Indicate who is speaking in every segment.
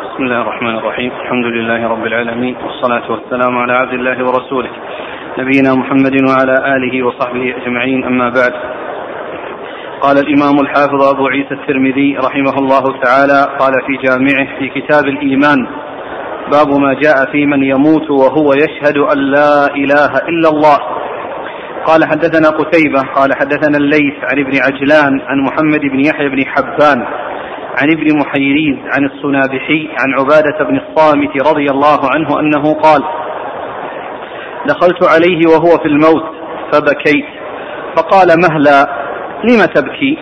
Speaker 1: بسم الله الرحمن الرحيم. الحمد لله رب العالمين والصلاة والسلام على عبد الله ورسوله نبينا محمد وعلى آله وصحبه أجمعين أما بعد. قال الإمام الحافظ أبو عيسى الترمذي رحمه الله تعالى قال في جامعه في كتاب الإيمان باب ما جاء في من يموت وهو يشهد أن لا إله إلا الله. قال حدثنا قتيبة قال حدثنا الليث عن ابن عجلان عن محمد بن يحيى بن حبان عن ابن محيريز عن الصنابحي عن عبادة بن الصامت رضي الله عنه أنه قال دخلت عليه وهو في الموت فبكيت فقال مهلا لم تبكي؟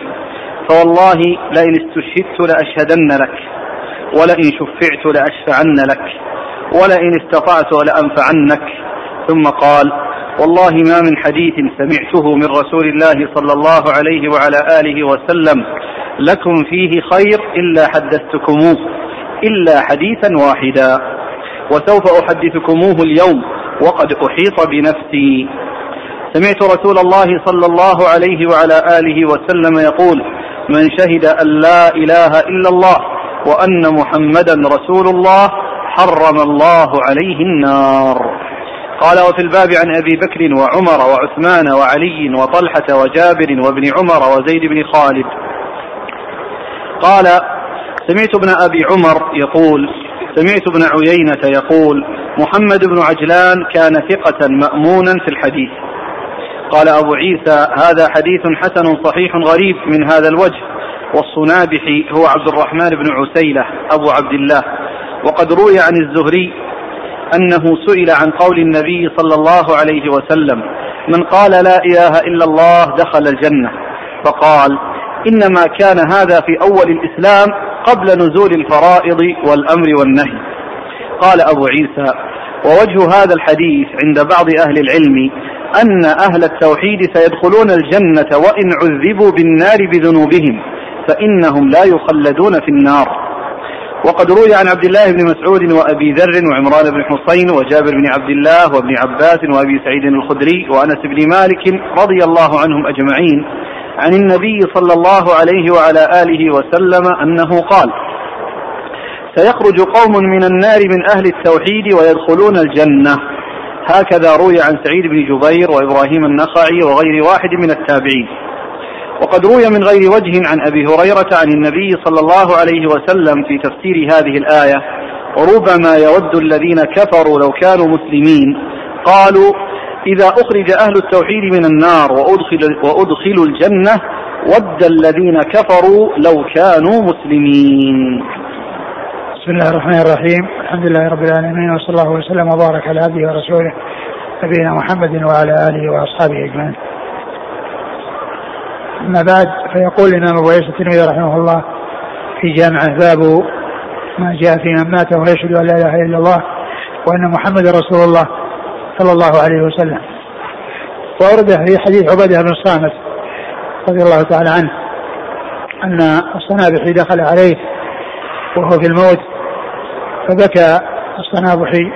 Speaker 1: فوالله لئن استشهدت لأشهدن لك ولئن شفعت لأشفعن لك ولئن استطعت لأنفعنك. ثم قال والله ما من حديث سمعته من رسول الله صلى الله عليه وعلى آله وسلم لكم فيه خير إلا حدثتكموه إلا حديثا واحدا وسوف أحدثكموه اليوم وقد أحيط بنفسي سمعت رسول الله صلى الله عليه وعلى آله وسلم يقول من شهد أن لا إله إلا الله وأن محمدا رسول الله حرم الله عليه النار قال وفي الباب عن أبي بكر وعمر وعثمان وعلي وطلحة وجابر وابن عمر وزيد بن خالد. قال سمعت ابن أبي عمر يقول سمعت ابن عيينة يقول محمد بن عجلان كان ثقة مأمونا في الحديث. قال أبو عيسى هذا حديث حسن صحيح غريب من هذا الوجه. والصنابحي هو عبد الرحمن بن عسيلة أبو عبد الله. وقد روي عن الزهري أنه سئل عن قول النبي صلى الله عليه وسلم من قال لا إله إلا الله دخل الجنة. فقال إنما كان هذا في أول الإسلام قبل نزول الفرائض والأمر والنهي. قال أبو عيسى ووجه هذا الحديث عند بعض أهل العلم أن أهل التوحيد سيدخلون الجنة وإن عذبوا بالنار بذنوبهم فإنهم لا يخلدون في النار. وقد روي عن عبد الله بن مسعود وأبي ذر وعمران بن حصين وجابر بن عبد الله وابن عباس وأبي سعيد الخدري وأنس بن مالك رضي الله عنهم أجمعين عن النبي صلى الله عليه وعلى آله وسلم أنه قال سيخرج قوم من النار من أهل التوحيد ويدخلون الجنة. هكذا روي عن سعيد بن جبير وإبراهيم النخعي وغير واحد من التابعين. وقد روي من غير وجه عن أبي هريرة عن النبي صلى الله عليه وسلم في تفسير هذه الآية وربما يود الذين كفروا لو كانوا مسلمين قالوا إذا أخرج أهل التوحيد من النار وادخل وأدخلوا الجنة ود الذين كفروا لو كانوا مسلمين.
Speaker 2: بسم الله الرحمن الرحيم، الحمد لله رب العالمين وصلى الله وسلم وبارك على عبده ورسوله نبينا محمد وعلى آله وأصحابه أجمعين. أما بعد فيقول الإمام أبو عيسى الترمذي رحمه الله في جامعه باب ما جاء في من مات ويشهد أن لا إله إلا الله وأن محمد رسول الله صلى الله عليه وسلم. وأورد في حديث عبادة بن الصامت رضي الله تعالى عنه أن الصنابحي دخل عليه وهو في الموت فبكى الصنابحي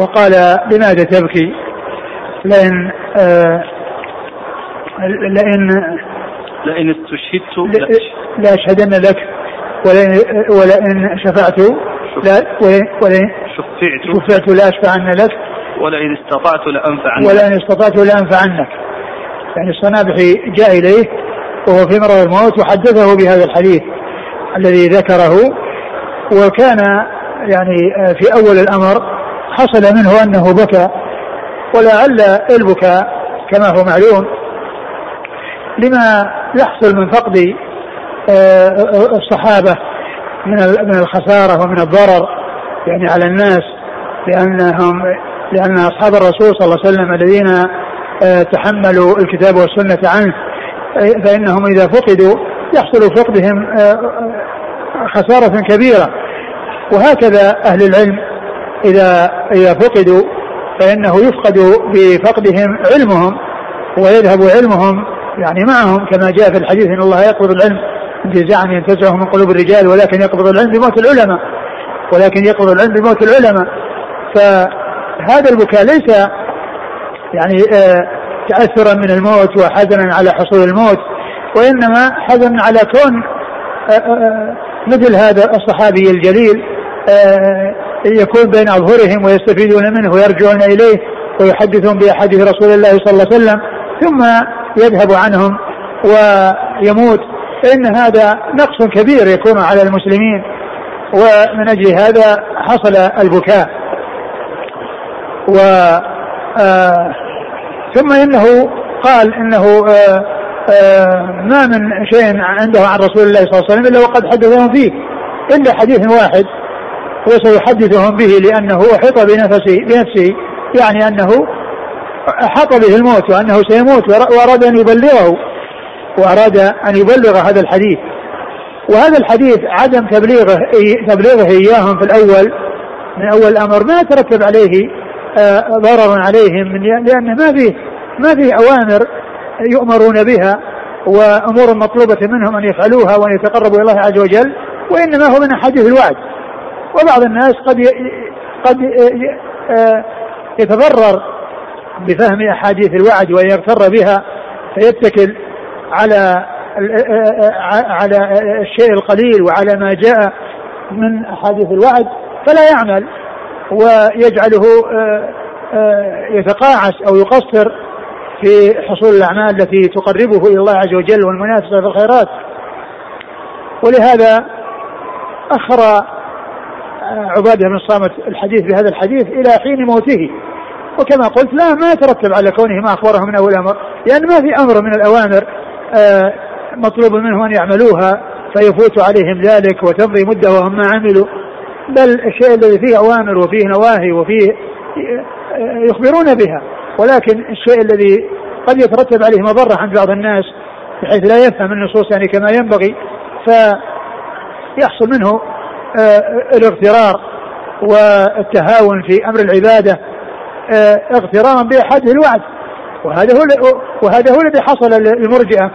Speaker 2: وقال لماذا تبكي؟ لئن آه لئن
Speaker 1: لئن استشهدت
Speaker 2: لأشهدن لك ولئن ولئن شفعت لا ولئن
Speaker 1: شفعت.
Speaker 2: شفعت لأشفعن لك.
Speaker 1: ولئن استطعت لأنفعنك
Speaker 2: ولئن استطعت لأنفعنك يعني الصنابحي جاء إليه وهو في مرض الموت وحدثه بهذا الحديث الذي ذكره. وكان يعني في أول الأمر حصل منه أنه بكى ولعل البكاء كما هو معلوم. لما يحصل من فقد آه، الصحابة من من الخسارة ومن الضرر يعني على الناس لأنهم لأن أصحاب الرسول صلى الله عليه وسلم الذين آه، تحملوا الكتاب والسنة عنه فإنهم إذا فقدوا يحصل فقدهم آه، خسارة كبيرة. وهكذا أهل العلم إذا إذا فقدوا فإنه يفقد بفقدهم علمهم ويذهب علمهم يعني معهم كما جاء في الحديث إن الله يقبض العلم انتزاعا ينتزعه من قلوب الرجال ولكن يقبض العلم بموت العلماء. ولكن يقبض العلم بموت العلماء. فهذا البكاء ليس يعني آه تاثرا من الموت وحزنا على حصول الموت وإنما حزنا على كون آه آه مثل هذا الصحابي الجليل يكون بين أظهرهم ويستفيدون منه ويرجعون إليه ويحدثون بأحاديث رسول الله صلى الله عليه وسلم. ثم يذهب عنهم ويموت. فإن هذا نقص كبير يكون على المسلمين ومن أجل هذا حصل البكاء. و آه ثم إنه قال إنه آه آه ما من شيء عنده عن رسول الله صلى الله عليه وسلم إلا وقد حدثهم فيه. إلا حديث واحد وسيحدثهم به لأنه أحيط بنفسه بنفسه يعني أنه أحاط به الموت وأنه سيموت وأراد أن يبلغه وأراد أن يبلغ هذا الحديث. وهذا الحديث عدم تبليغه تبليغه إياهم في الأول من أول الأمر ما يترتب عليه آه، ضرر عليهم لأنه ما فيه ما فيه أوامر يؤمرون بها وأمور مطلوبة منهم أن يفعلوها وأن يتقربوا إلى الله عز وجل وإنما هو من أحاديث الوعد. وبعض الناس قد قد آه، يتضرر بفهم أحاديث الوعد وأن يغتر بها فيتكل على على الشيء القليل وعلى ما جاء من أحاديث الوعد فلا يعمل ويجعله يتقاعس أو يقصر في حصول الأعمال التي تقربه إلى الله عز وجل والمنافسة في الخيرات. ولهذا اخر عبادة بن الصامت الحديث بهذا الحديث إلى حين موته. وكما قلت لا ما يترتب على كونه ما أخبره من أول أمر لأن ما في أمر من الأوامر آه، مطلوب منهم أن يعملوها فيفوت عليهم ذلك وتمضي مدة وهم ما عملوا. بل الشيء الذي فيه أوامر وفيه نواهي وفيه آه، يخبرون بها. ولكن الشيء الذي قد يترتب عليه مضرة عند بعض الناس بحيث لا يفهم النصوص يعني كما ينبغي فيحصل منه آه، الاغترار والتهاون في أمر العبادة آه، اغترارا بأحد الوعد. وهذا هو وهذا هو الذي حصل للمرجئة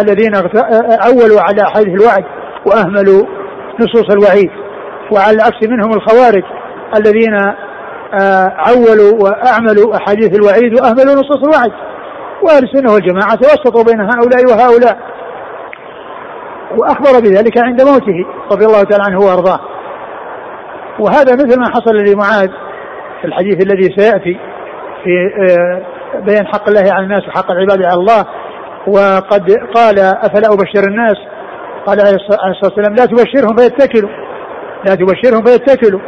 Speaker 2: الذين عولوا على احاديث الوعد وأهملوا نصوص الوعيد. وعلى العكس منهم الخوارج الذين آه، عولوا وأعملوا أحاديث الوعيد وأهملوا نصوص الوعد. وأهل السنة والجماعة توسطوا بين هؤلاء وهؤلاء. وأخبر بذلك عند موته رضي الله تعالى عنه وأرضاه. وهذا مثل ما حصل لمعاذ. في الحديث الذي سيأتي في آه، بيان حق الله على الناس وحق العباد على الله. وقد قال أفلا أبشر الناس؟ قال عليه الصلاة والسلام لا تبشرهم فيتكلوا. لا تبشرهم فيتكلوا.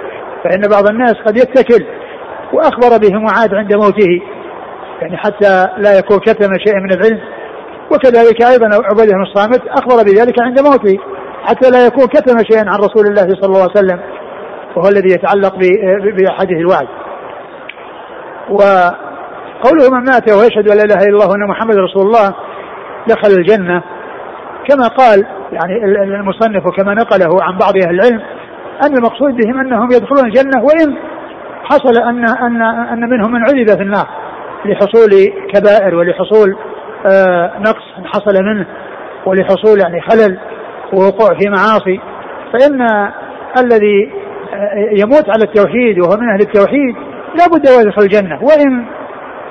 Speaker 2: فإن بعض الناس قد يتكل. وأخبر به معاذ عند موته. يعني حتى لا يكون كتم شيء من العلم. وكذلك أيضا عبيده بن الصامت أخبر بذلك عند موته. حتى لا يكون كتم شيئا عن رسول الله صلى الله عليه وسلم. وهو الذي يتعلق بأحاديث الوعد. وقوله من مات ويشهد أن لا إله إلا الله وأن محمد رسول الله دخل الجنة. كما قال يعني المصنف وكما نقله عن بعض أهل العلم أن المقصود بهم أنهم يدخلون الجنة وإن حصل ان ان أن منهم من عذب في النار لحصول كبائر ولحصول آه، نقص حصل منه ولحصول يعني خلل ووقوع في معاصي. فإن الذي آه، يموت على التوحيد وهو من أهل التوحيد لا بد يدخل الجنة. وإن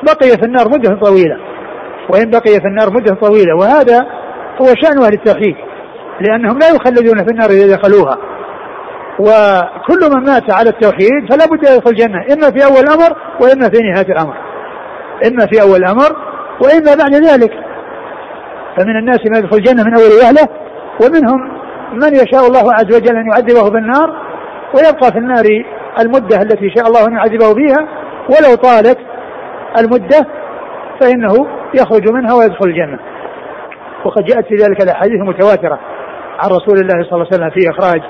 Speaker 2: بقي في النار مدة طويلة. وإن بقي في النار مدة طويلة. وهذا هو شأن أهل التوحيد. لأنهم لا يخلدون في النار إذا دخلوها. وكل من مات على التوحيد فلا بد يدخل الجنة. إما في أول الأمر وإما في نهاية الأمر. إما في أول الأمر وإما بعد ذلك. فمن الناس من يدخل الجنة من أول وهلة. ومنهم من يشاء الله عز وجل أن يعذبه بالنار. ويبقى في النار المدة التي شاء الله أن يعذبه فيها ولو طالت المدة فإنه يخرج منها ويدخل الجنة. وقد جاءت في ذلك الأحاديث المتواترة عن رسول الله صلى الله عليه وسلم في إخراج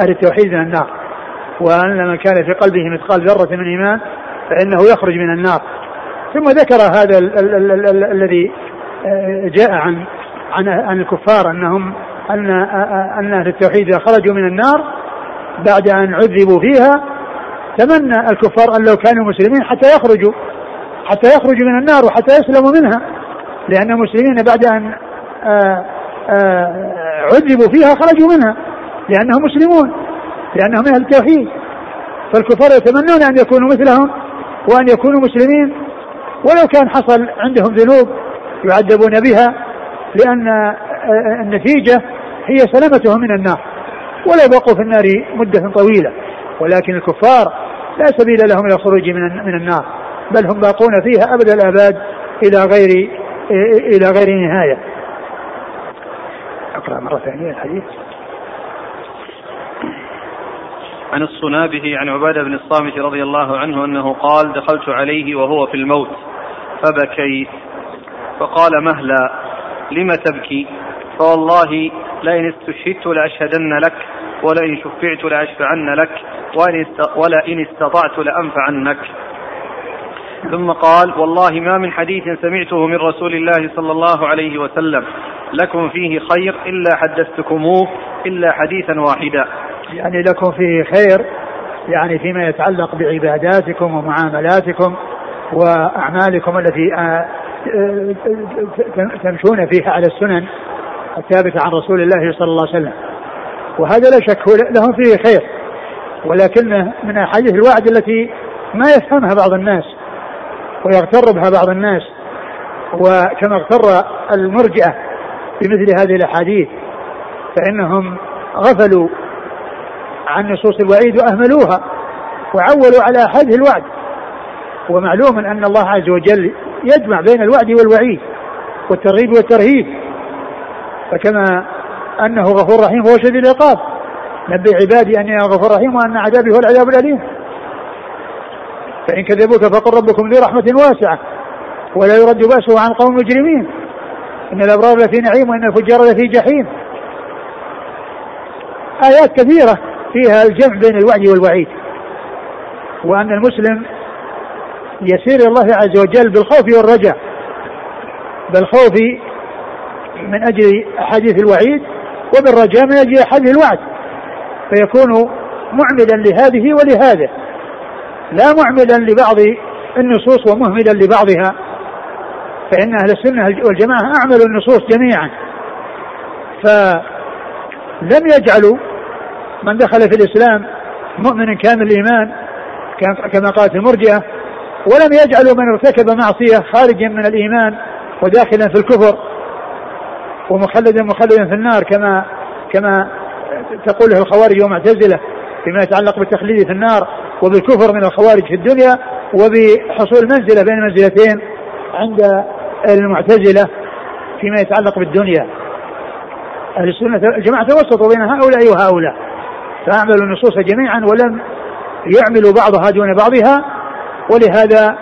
Speaker 2: أهل التوحيد من النار وأن من كان في قلبه مثقال ذرة من إيمان فإنه يخرج من النار. ثم ذكر هذا الذي آه، جاء عن عن عن الكفار انهم ان أن أهل التوحيد اذا خرجوا من النار بعد أن عذبوا فيها تمنى الكفار أن لو كانوا مسلمين حتى يخرجوا حتى يخرجوا من النار وحتى يسلموا منها. لأن المسلمين بعد أن آه، آه، عذبوا فيها خرجوا منها لأنهم مسلمون لأنهم أهل التوحيد. فالكفار يتمنون أن يكونوا مثلهم وأن يكونوا مسلمين. ولو كان حصل عندهم ذنوب يعذبون بها لأن النتيجة هي سلامتهم من النار. ولو بقوا في النار مدة طويلة ولكن الكفار لا سبيل لهم إلى الخروج من من النار بل هم باقون فيها أبد الآباد إلى غير إلى غير نهاية. أقرأ مرة ثانية الحديث.
Speaker 1: عن الصنابه عن عبادة بن الصامت رضي الله عنه أنه قال دخلت عليه وهو في الموت فبكيت فقال مهلا لم تبكي فوالله لئن استشهدت لأشهدن لك ولئن شفعت لأشفعن لك ولئن استطعت لأنفعنك. ثم قال والله ما من حديث سمعته من رسول الله صلى الله عليه وسلم. لكم فيه خير إلا حدثتكموه إلا حديثا واحدا.
Speaker 2: يعني لكم فيه خير يعني فيما يتعلق بعباداتكم ومعاملاتكم وأعمالكم التي آه، آه، تمشون فيها على السنن الثابتة عن رسول الله صلى الله عليه وسلم. وهذا لا شك لهم فيه خير. ولكنه من أحاديث الوعد التي ما يفهمها بعض الناس ويغتر بها بعض الناس وكما اغتر المرجئة بمثل هذه الأحاديث فإنهم غفلوا عن نصوص الوعيد وأهملوها وعولوا على هذه الوعد. ومعلوم أن الله عز وجل يجمع بين الوعد والوعيد والترغيب والترهيب. فكما أنه غفور رحيم فهو شديد العقاب. نبئ عبادي أني غفور رحيم وأن عذابي هو العذاب الأليم. فإن كذبوك فقل ربكم ذي رحمة واسعة ولا يرد بأسه عن قوم مجرمين. إن الأبرار لفي نعيم وإن الفجار لفي جحيم. آيات كثيرة فيها الجمع بين الوعد والوعيد. وأن المسلم يسير الله عز وجل بالخوف والرجاء. بالخوف من أجل أحاديث الوعيد وبالرجاء من أجل أحاديث الوعد. فيكون معملا لهذه ولهذا لا معملا لبعض النصوص ومهملا لبعضها. فإن أهل السنة والجماعة أعملوا النصوص جميعا. فلم يجعلوا من دخل في الإسلام مؤمن كامل الإيمان كما قالت المرجئة ولم يجعلوا من ارتكب معصية خارجا من الإيمان وداخلا في الكفر ومخلدا مخلدا في النار كما كما تقوله الخوارج ومعتزلة فيما يتعلق بالتخليد في النار وبالكفر من الخوارج في الدنيا وبحصول منزلة بين منزلتين عند المعتزلة فيما يتعلق بالدنيا. أهل السنة الجماعة توسطوا بين هؤلاء وهؤلاء فأعملوا النصوص جميعا ولم يعملوا بعضها دون بعضها ولهذا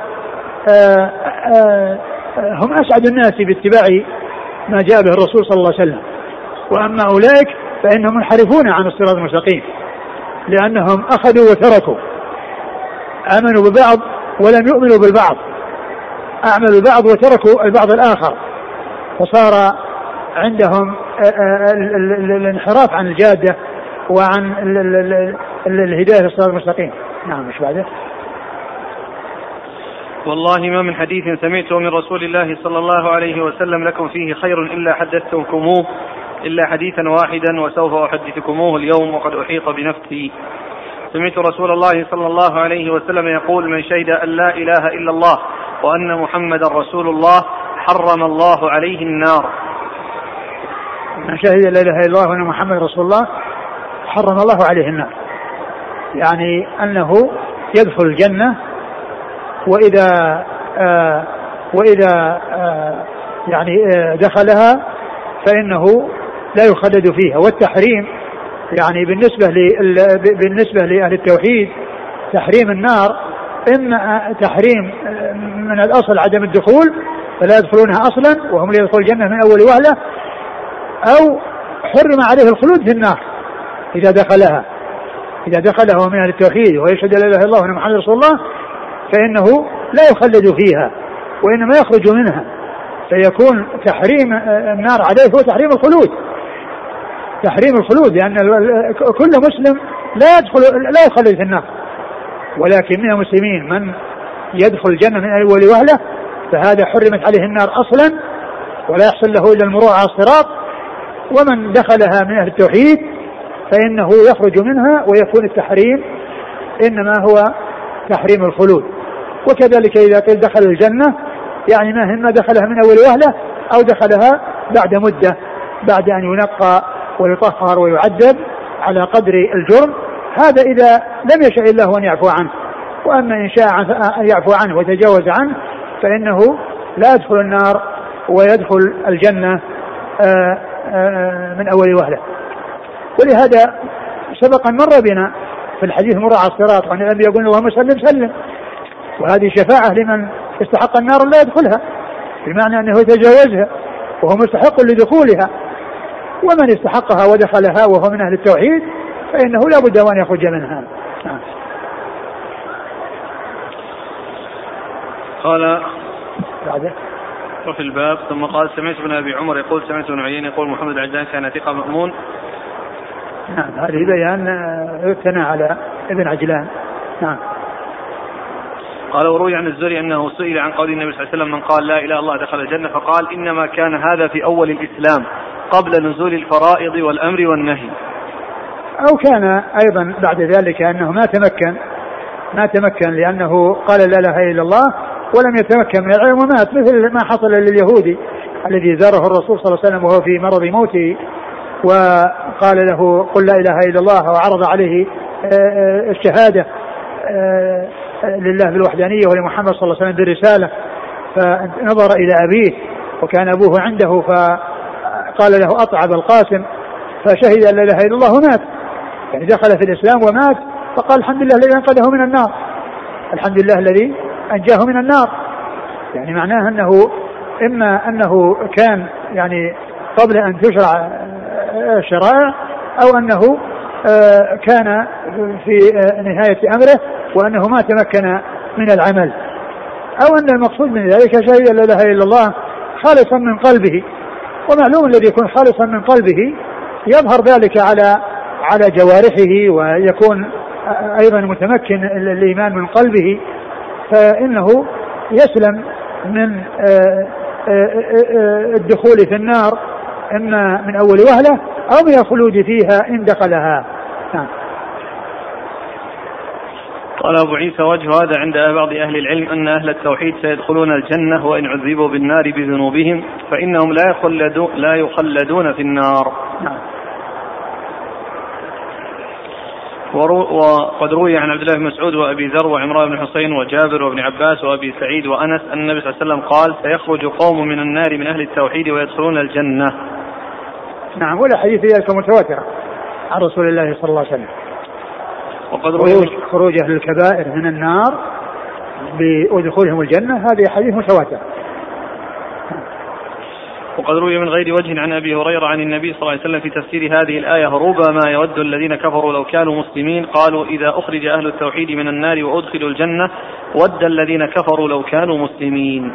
Speaker 2: آآ آآ هم أسعد الناس باتباع ما جاء به الرسول صلى الله عليه وسلم. وأما أولئك فإنهم منحرفون عن الصراط المستقيم لأنهم أخذوا وتركوا آمنوا ببعض ولم يؤمنوا بالبعض أعملوا البعض وتركوا البعض الآخر فصار عندهم الانحراف عن الجادة وعن الهداية للصراط المستقيم. نعم مش بعده؟
Speaker 1: والله ما من حديث سمعته من رسول الله صلى الله عليه وسلم لكم فيه خير إلا حدثتكموه إلا حديثا واحدا وسوف أحدثكموه اليوم وقد أحيط بنفسي. سمعت رسول الله صلى الله عليه وسلم يقول من شهد أن لا إله إلا الله وأن محمدا رسول الله حرم الله عليه النار.
Speaker 2: من شهد لا إله إلا الله وأن محمد رسول الله حرم الله عليه النار. يعني أنه يدخل الجنة وإذا آه وإذا آه يعني آه دخلها فإنه لا يخلد فيها. والتحريم يعني بالنسبة بالنسبة لأهل التوحيد تحريم النار إما تحريم من الأصل عدم الدخول فلا يدخلونها أصلا وهم ليدخلوا الجنة من أول وهلة أو حرم عليه الخلود في النار إذا دخلها. إذا دخلها ومن أهل التوحيد ويشهد لا إله إلا الله وأن محمد رسول الله فإنه لا يخلد فيها وإنما يخرج منها. فيكون تحريم النار عليه هو تحريم الخلود. تحريم الخلود لأن كل مسلم لا يدخل لا يخلد في النار. ولكن من المسلمين من يدخل الجنة من أول وهلة فهذا حرمت عليه النار أصلا ولا يحصل له إلا المرور على الصراط. ومن دخلها من أهل التوحيد فإنه يخرج منها ويكون التحريم إنما هو تحريم الخلود. وكذلك إذا قيل دخل الجنة يعني ما دخلها من أول وهلة أو دخلها بعد مدة بعد أن ينقى ويطهر ويعذب على قدر الجرم هذا إذا لم يشاء الله أن يعفو عنه. وأما إن شاء أن يعفو عنه ويتجاوز عنه فإنه لا يدخل النار ويدخل الجنة آه، آه، من أول وهلة. ولهذا سبق أن مر بنا في الحديث مر على الصراط وأن النبي يقول اللهم سلم سلم. وهذه شفاعة لمن استحق النار لا يدخلها بمعنى أنه يتجاوزها وهو مستحق لدخولها. ومن استحقها ودخلها وهو من أهل التوحيد فإنه لا بد أن يخرج منها. نعم.
Speaker 1: قال
Speaker 2: بعده
Speaker 1: وفي الباب ثم قال سمعت ابن أبي عمر يقول سمعت ابن عيين يقول محمد عجلان كان ثقة مأمون
Speaker 2: نعم هذه بيان يثنى على ابن عجلان. نعم.
Speaker 1: قال وروي عن الزهري أنه سئل عن قول النبي صلى الله عليه وسلم من قال لا إله إلا الله دخل الجنة فقال إنما كان هذا في أول الإسلام قبل نزول الفرائض والأمر والنهي.
Speaker 2: أو كان أيضا بعد ذلك أنه ما تمكن ما تمكن لأنه قال لا إله إلا الله ولم يتمكن من العلم ومات مثل ما حصل لليهودي الذي زاره الرسول صلى الله عليه وسلم وهو في مرض موته وقال له قل لا إله إلا الله وعرض عليه آه، آه، الشهادة آه، لله بالوحدانية ولمحمد صلى الله عليه وسلم بالرسالة فنظر إلى أبيه وكان أبوه عنده فقال له أطعب القاسم فشهد أن لا إله إلا الله ومات. يعني دخل في الإسلام ومات فقال الحمد لله الذي أنقذه من النار. الحمد لله الذي أنجاه من النار. يعني معناه أنه إما أنه كان يعني قبل أن تشرع الشرائع أو أنه آه، كان في آه، نهاية أمره وأنه ما تمكن من العمل. أو أن المقصود من ذلك شيء لا إله إلا الله خالصا من قلبه. ومعلوم الذي يكون خالصا من قلبه يظهر ذلك على على جوارحه ويكون أيضا متمكن الإيمان من قلبه فإنه يسلم من آه، الدخول في النار إما من أول وهلة أو من الخلود فيها إن دخلها. نعم.
Speaker 1: قال أبو عيسى وجه هذا عند بعض أهل العلم أن أهل التوحيد سيدخلون الجنة وإن عذبوا بالنار بذنوبهم فإنهم لا يخلدون, لا يخلدون في النار نعم. وقد روي عن عبد الله بن مسعود وأبي ذر وعمران بن حسين وجابر وابن عباس وأبي سعيد وأنس أن النبي صلى الله عليه وسلم قال سيخرج قوم من النار من أهل التوحيد ويدخلون الجنة.
Speaker 2: نعم ولا حديث ذلك متواتر عن رسول الله صلى الله عليه وسلم.
Speaker 1: وقد
Speaker 2: خروج, خروج أهل الكبائر من النار بدخولهم الجنة هذه حديث متواتر
Speaker 1: وقد روي من غير وجه عن أبي هريرة عن النبي صلى الله عليه وسلم في تفسير هذه الآية ربما يود الذين كفروا لو كانوا مسلمين قالوا إذا أخرج أهل التوحيد من النار وأدخلوا الجنة ود الذين كفروا لو كانوا مسلمين.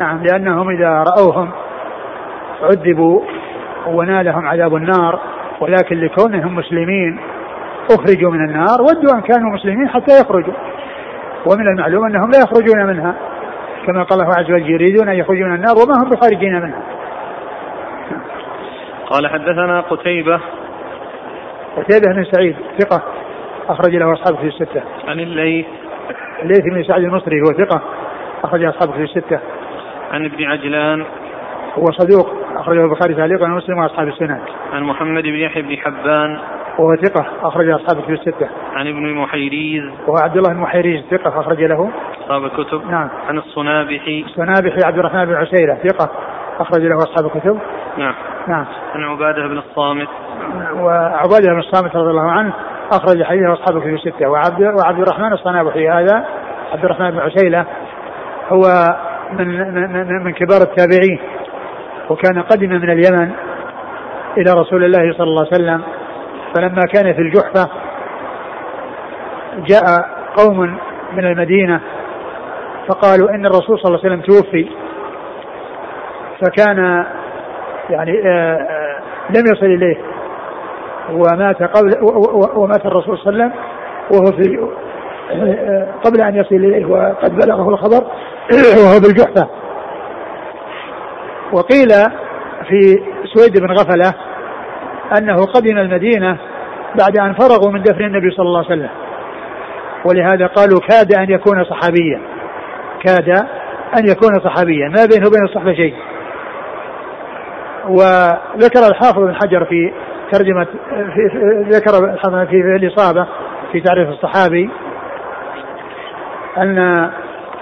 Speaker 2: نعم لأنهم إذا رأوهم عذبوا ونالهم عذاب النار ولكن لكونهم مسلمين أخرجوا من النار ودوا أن كانوا مسلمين حتى يخرجوا. ومن المعلوم أنهم لا يخرجون منها. كما قال الله عز وجل يريدون أن يخرجوا من النار وما هم بخارجين منها.
Speaker 1: قال حدثنا قتيبة.
Speaker 2: قتيبة بن سعيد ثقة أخرج له أصحابه في الستة.
Speaker 1: عن الليث.
Speaker 2: الليث بن سعد المصري هو ثقة أخرج أصحابه في الستة.
Speaker 1: عن ابن عجلان.
Speaker 2: هو صدوق أخرجه البخاري تعليقا ومسلم وأصحاب السنن.
Speaker 1: عن محمد بن يحيى بن حبان.
Speaker 2: وهو ثقة أخرج أصحاب في الستة.
Speaker 1: عن ابن محيريز
Speaker 2: وهو عبد الله بن محيريز ثقة أخرج له
Speaker 1: أصحاب الكتب.
Speaker 2: نعم.
Speaker 1: عن الصنابحي.
Speaker 2: الصنابحي عبد الرحمن بن عسيرة ثقة أخرج له أصحاب الكتب.
Speaker 1: نعم.
Speaker 2: نعم.
Speaker 1: عن عبادة بن الصامت.
Speaker 2: وعبادة بن الصامت رضي الله عنه أخرج حديثه أصحاب الكتب الستة وعبد وعبد الرحمن الصنابحي هذا عبد الرحمن بن عسيلة هو من من, من كبار التابعين وكان قدم من اليمن إلى رسول الله صلى الله عليه وسلم فلما كان في الجحفة جاء قوم من المدينة فقالوا إن الرسول صلى الله عليه وسلم توفي. فكان يعني آه، آه، لم يصل إليه. ومات قبل ومات الرسول صلى الله عليه وسلم وهو في آه، قبل أن يصل إليه وقد بلغه الخبر وهو بالجحفة وقيل في سويد بن غفلة أنه قدم المدينة بعد أن فرغوا من دفن النبي صلى الله عليه وسلم. ولهذا قالوا كاد أن يكون صحابيا. كاد أن يكون صحابيا. ما بينه وبين الصحبة شيء. وذكر الحافظ بن حجر في ترجمة في ذكر في, في الإصابة في تعريف الصحابي أن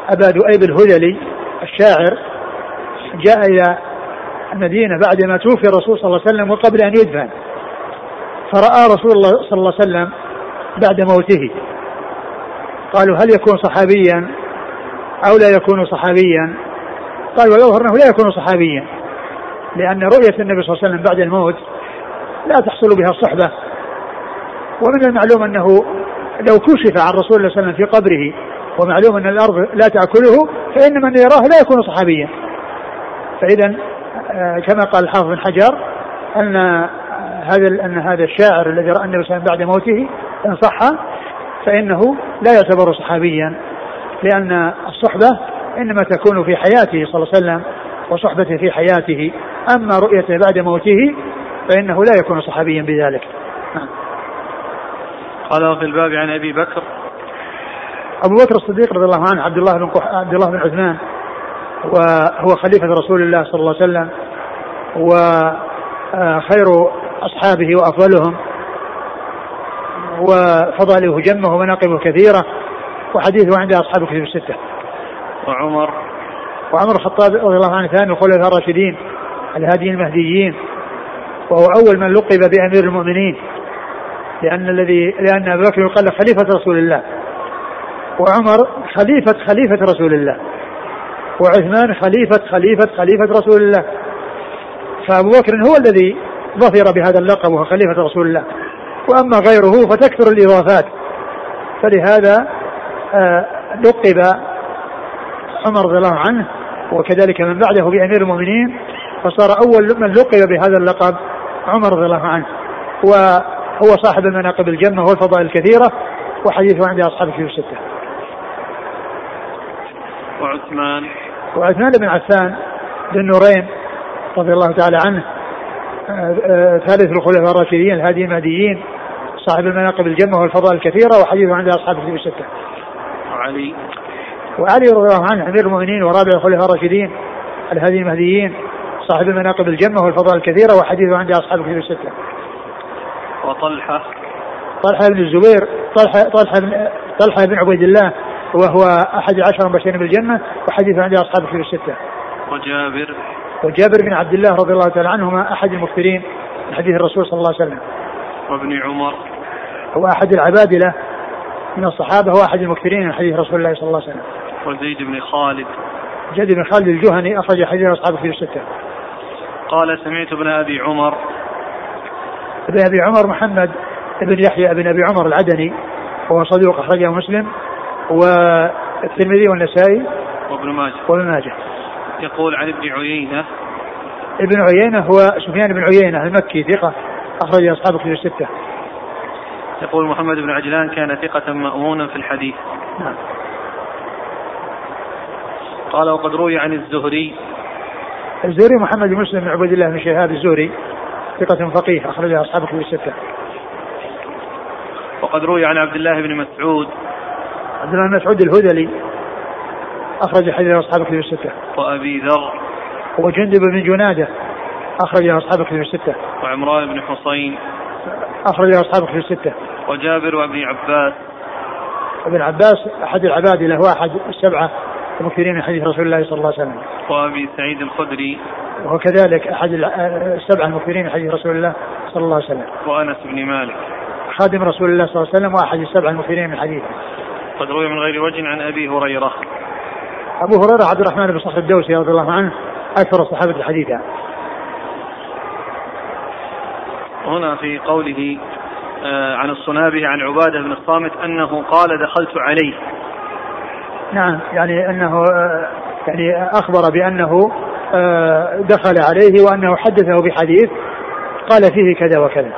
Speaker 2: أبا ذؤيب الهذلي الشاعر جاء إلى المدينة بعدما توفي الرسول صلى الله عليه وسلم وقبل أن يدفن. فرأى رسول الله صلى الله عليه وسلم بعد موته. قالوا هل يكون صحابيا أو لا يكون صحابيا؟ قال ويظهر أنه لا يكون صحابيا لأن رؤية النبي صلى الله عليه وسلم بعد الموت لا تحصل بها الصحبة. ومن المعلوم أنه لو كشف عن رسول الله صلى الله عليه وسلم في قبره ومعلوم أن الأرض لا تأكله فإن من يراه لا يكون صحابيا. فإذا كما قال الحافظ بن حجر أن هذا أن هذا الشاعر الذي رأى النبي صلى الله عليه وسلم بعد موته إن صح فإنه لا يعتبر صحابيا لأن الصحبة إنما تكون في حياته صلى الله عليه وسلم وصحبته في حياته. أما رؤيته بعد موته فإنه لا يكون صحابيا بذلك. نعم.
Speaker 1: قال في الباب عن أبي بكر.
Speaker 2: أبو بكر الصديق رضي الله عنه عبد الله بن عبد الله بن عثمان وهو خليفة رسول الله صلى الله عليه وسلم وخير أصحابه وأفضلهم وفضائله جمه ومناقبه كثيرة وحديثه عند أصحاب الكتب الستة.
Speaker 1: وعمر.
Speaker 2: وعمر الخطاب رضي الله عنه ثاني الخلفاء الراشدين الهاديين المهديين وهو أول من لقب بأمير المؤمنين لأن الذي لأن أبا بكر يقال خليفة رسول الله وعمر خليفة خليفة رسول الله. وعثمان خليفة خليفة خليفة رسول الله. فأبو بكر هو الذي ظفر بهذا اللقب وهو خليفة رسول الله. وأما غيره فتكثر الإضافات. فلهذا آه، لقب عمر رضي الله عنه وكذلك من بعده بأمير المؤمنين فصار أول من لقب بهذا اللقب عمر رضي الله عنه. وهو صاحب المناقب الجنة والفضائل الكثيرة وحديثه عند أصحاب الكتب الستة.
Speaker 1: وعثمان
Speaker 2: وعثمان بن عفان بن نورين رضي الله تعالى عنه آه، آه، ثالث الخلفاء الراشدين الهادي المهديين صاحب المناقب الجمة والفضائل الكثيرة وحديثه عند أصحاب الكتب الستة.
Speaker 1: وعلي
Speaker 2: وعلي رضي الله عنه أمير المؤمنين ورابع الخلفاء الراشدين الهادي المهديين صاحب المناقب الجمة والفضائل الكثيرة وحديثه عند أصحاب الكتب الستة.
Speaker 1: وطلحة
Speaker 2: طلحة بن الزبير طلحة طلحة بن طلحة بن عبيد الله وهو أحد عشر مبشرين بالجنة وحديثه عند أصحاب الكتب الستة.
Speaker 1: وجابر
Speaker 2: وجابر بن عبد الله رضي الله تعالى عنهما أحد المكثرين من حديث الرسول صلى الله عليه وسلم.
Speaker 1: وابن عمر
Speaker 2: هو أحد العبادلة من الصحابة هو أحد المكثرين من حديث رسول الله صلى الله عليه وسلم.
Speaker 1: وزيد بن خالد
Speaker 2: زيد بن خالد الجهني أخرج حديث أصحابه في الستة.
Speaker 1: قال سمعت ابن أبي عمر
Speaker 2: ابن أبي عمر محمد بن يحيى بن أبي عمر العدني وهو صدوق أخرجه مسلم والترمذي والنسائي
Speaker 1: وابن ماجه.
Speaker 2: وابن ماجه.
Speaker 1: يقول عن ابن عيينة.
Speaker 2: ابن عيينة هو سفيان بن عيينة المكي ثقة أخرج أصحابه في الستة.
Speaker 1: يقول محمد بن عجلان كان ثقة مأمونا في الحديث.
Speaker 2: نعم.
Speaker 1: قال وقد روي عن الزهري.
Speaker 2: الزهري محمد بن مسلم بن عبيد الله بن شهاب الزهري ثقة فقيه أخرج أصحابه في الستة.
Speaker 1: وقد روي عن عبد الله بن مسعود.
Speaker 2: عبد الله بن مسعود الهذلي أخرج حديث أصحاب الكتب الستة.
Speaker 1: وأبي ذر
Speaker 2: وجندب بن جنادة أخرج أصحاب الكتب الستة.
Speaker 1: وعمران بن حصين
Speaker 2: أخرج أصحاب الكتب الستة.
Speaker 1: وجابر وابن عباس
Speaker 2: ابن عباس أحد العبادلة هو أحد السبعة المكثرين من حديث رسول الله صلى الله عليه وسلم.
Speaker 1: وأبي سعيد الخدري
Speaker 2: وهو كذلك أحد الع- السبعة المكثرين من حديث رسول الله صلى الله عليه وسلم.
Speaker 1: وأنس بن مالك.
Speaker 2: خادم رسول الله صلى الله عليه وسلم وأحد السبعة المكثرين من حديثه.
Speaker 1: قد روي من غير وجه عن أبي هريرة.
Speaker 2: أبو هريرة عبد الرحمن بن صخر الدوسي رضي الله عنه أكثر الصحابة حديثا.
Speaker 1: هنا في قوله آه، عن الصنابه عن عبادة بن الصامت أنه قال دخلت عليه.
Speaker 2: نعم يعني أنه آه، يعني أخبر بأنه آه، دخل عليه وأنه حدثه بحديث قال فيه كذا وكذا.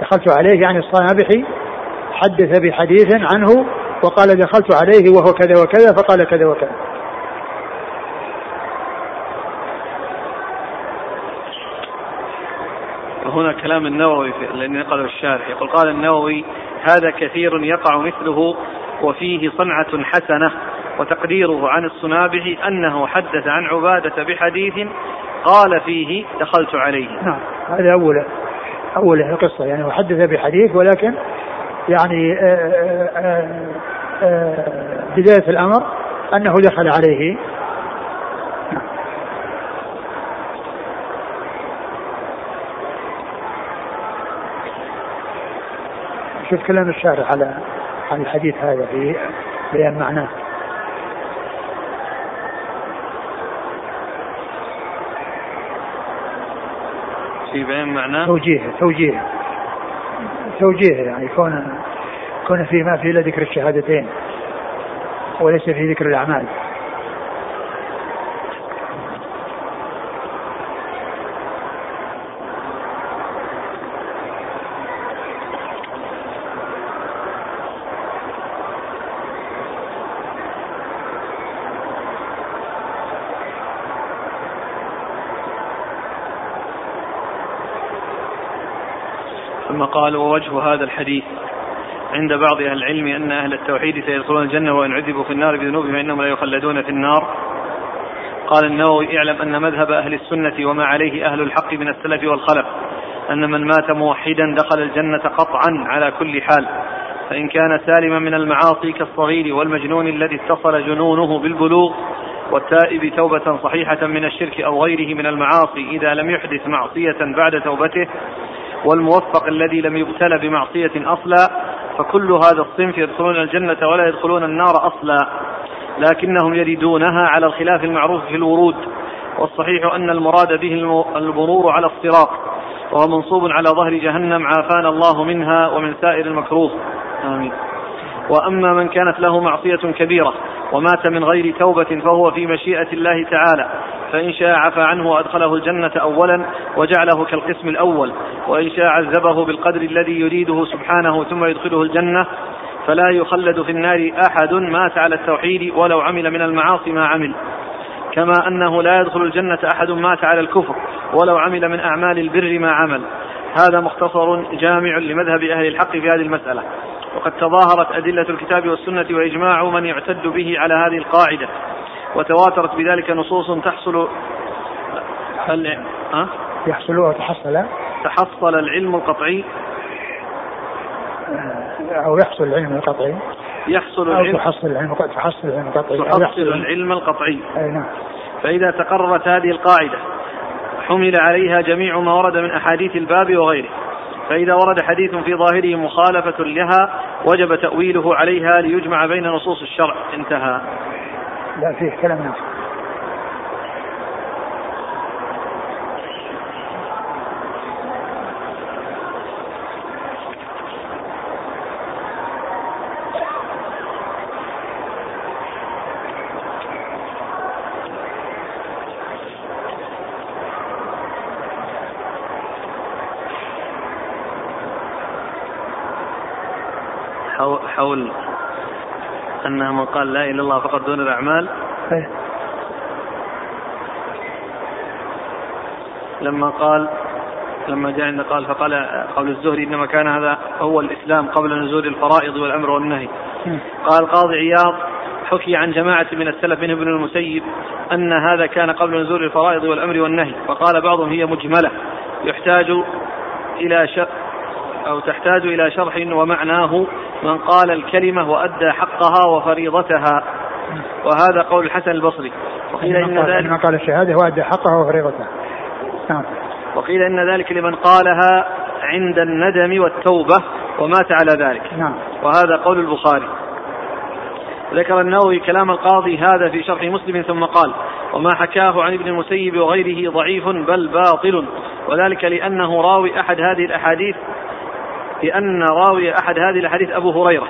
Speaker 2: دخلت عليه يعني الصنابحي حدث بحديث عنه وقال دخلت عليه وهو كذا وكذا فقال كذا وكذا.
Speaker 1: وهنا كلام النووي الذي نقله الشارح. يقول قال النووي هذا كثير يقع مثله وفيه صنعة حسنة وتقديره عن الصنابه أنه حدث عن عبادة بحديث قال فيه دخلت عليه.
Speaker 2: نعم هذا أوله أوله القصة يعني هو حدث بحديث ولكن يعني بداية الأمر أنه دخل عليه. شوف كلام الشارع على على الحديث هذا في بيان معناه.
Speaker 1: في بيان معناه؟
Speaker 2: توجيه توجيه. توجيه يعني كون كون في ما في إلا ذكر الشهادتين وليس في ذكر الأعمال
Speaker 1: ثم قال ووجه هذا الحديث عند بعض أهل العلم أن أهل التوحيد سيدخلون الجنة وإن عذبوا في النار بذنوبهم فإنهم لا يخلدون في النار. قال النووي اعلم أن مذهب أهل السنة وما عليه أهل الحق من السلف والخلف أن من مات موحدا دخل الجنة قطعا على كل حال فإن كان سالما من المعاصي كالصغير والمجنون الذي اتصل جنونه بالبلوغ والتائب توبة صحيحة من الشرك أو غيره من المعاصي إذا لم يحدث معصية بعد توبته والموفق الذي لم يبتلى بمعصية أصلا فكل هذا الصنف يدخلون الجنة ولا يدخلون النار أصلا. لكنهم يردونها على الخلاف المعروف في الورود والصحيح أن المراد به المرور على الصراط وهو منصوب على ظهر جهنم عافانا الله منها ومن سائر المكروه. آمين. وأما من كانت له معصية كبيرة ومات من غير توبة فهو في مشيئة الله تعالى. فإن شاء عفى عنه وأدخله الجنة أولا وجعله كالقسم الأول وإن شاء عذبه بالقدر الذي يريده سبحانه ثم يدخله الجنة فلا يخلد في النار أحد مات على التوحيد ولو عمل من المعاصي ما عمل. كما أنه لا يدخل الجنة أحد مات على الكفر ولو عمل من أعمال البر ما عمل. هذا مختصر جامع لمذهب أهل الحق في هذه المسألة. وقد تظاهرت أدلة الكتاب والسنة وإجماع من يعتد به على هذه القاعدة. وتواترت بذلك نصوص تحصل هل
Speaker 2: أه؟ يحصل وتحصل
Speaker 1: تحصل العلم القطعي.
Speaker 2: أو يحصل العلم القطعي.
Speaker 1: يحصل
Speaker 2: العلم تحصل العلم تحصل العلم القطعي
Speaker 1: تحصل العلم القطعي.
Speaker 2: أي نعم.
Speaker 1: فإذا تقررت هذه القاعدة حمل عليها جميع ما ورد من أحاديث الباب وغيره. فإذا ورد حديث في ظاهره مخالفة لها وجب تأويله عليها ليجمع بين نصوص الشرع. انتهى.
Speaker 2: لا فيه كلام ناس
Speaker 1: حول أنه من قال لا إله إلا الله فقط دون الأعمال
Speaker 2: إيه.
Speaker 1: لما قال لما جاء عند قال فقال قول الزهري إنما كان هذا هو الإسلام قبل نزول الفرائض والأمر والنهي. قال قاضي عياض حكي عن جماعة من السلف منهم ابن المسيب أن هذا كان قبل نزول الفرائض والأمر والنهي وقال بعضهم هي مجملة يحتاج إلى ش... أو تحتاج إلى شرح ومعناه من قال الكلمة وأدى حقها وفريضتها. وهذا قول الحسن البصري.
Speaker 2: وقيل إن ذلك من قال الشهادة وأدى حقها وفريضتها. نعم.
Speaker 1: وقيل إن ذلك لمن قالها عند الندم والتوبة ومات على ذلك.
Speaker 2: نعم.
Speaker 1: وهذا قول البخاري. ذكر النووي كلام القاضي هذا في شرح مسلم ثم قال وما حكاه عن ابن المسيب وغيره ضعيف بل باطل. وذلك لأنه راوي أحد هذه الأحاديث لأن راوي أحد هذه الأحاديث أبو هريرة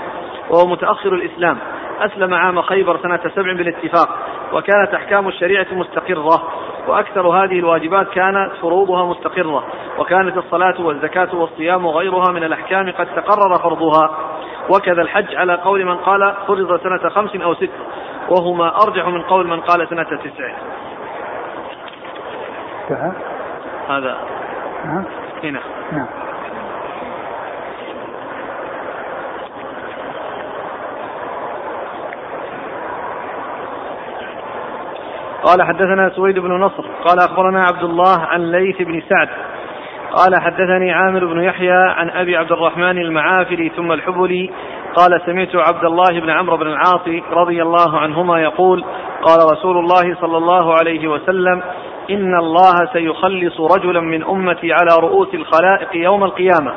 Speaker 1: وهو متأخر الإسلام أسلم عام خيبر سنة سبع بالاتفاق وكانت أحكام الشريعة مستقرة وأكثر هذه الواجبات كانت فروضها مستقرة وكانت الصلاة والزكاة والصيام وغيرها من الأحكام قد تقرر فرضها. وكذا الحج على قول من قال فرض سنة خمس أو ست وهما أرجح من قول من قال سنة تسع. هذا. هنا. نعم. قال حدثنا سويد بن نصر قال أخبرنا عبد الله عن ليث بن سعد قال حدثني عامر بن يحيى عن أبي عبد الرحمن المعافري ثم الحبلي قال سمعت عبد الله بن عمرو بن العاص رضي الله عنهما يقول قال رسول الله صلى الله عليه وسلم إن الله سيخلص رجلا من أمتي على رؤوس الخلائق يوم القيامة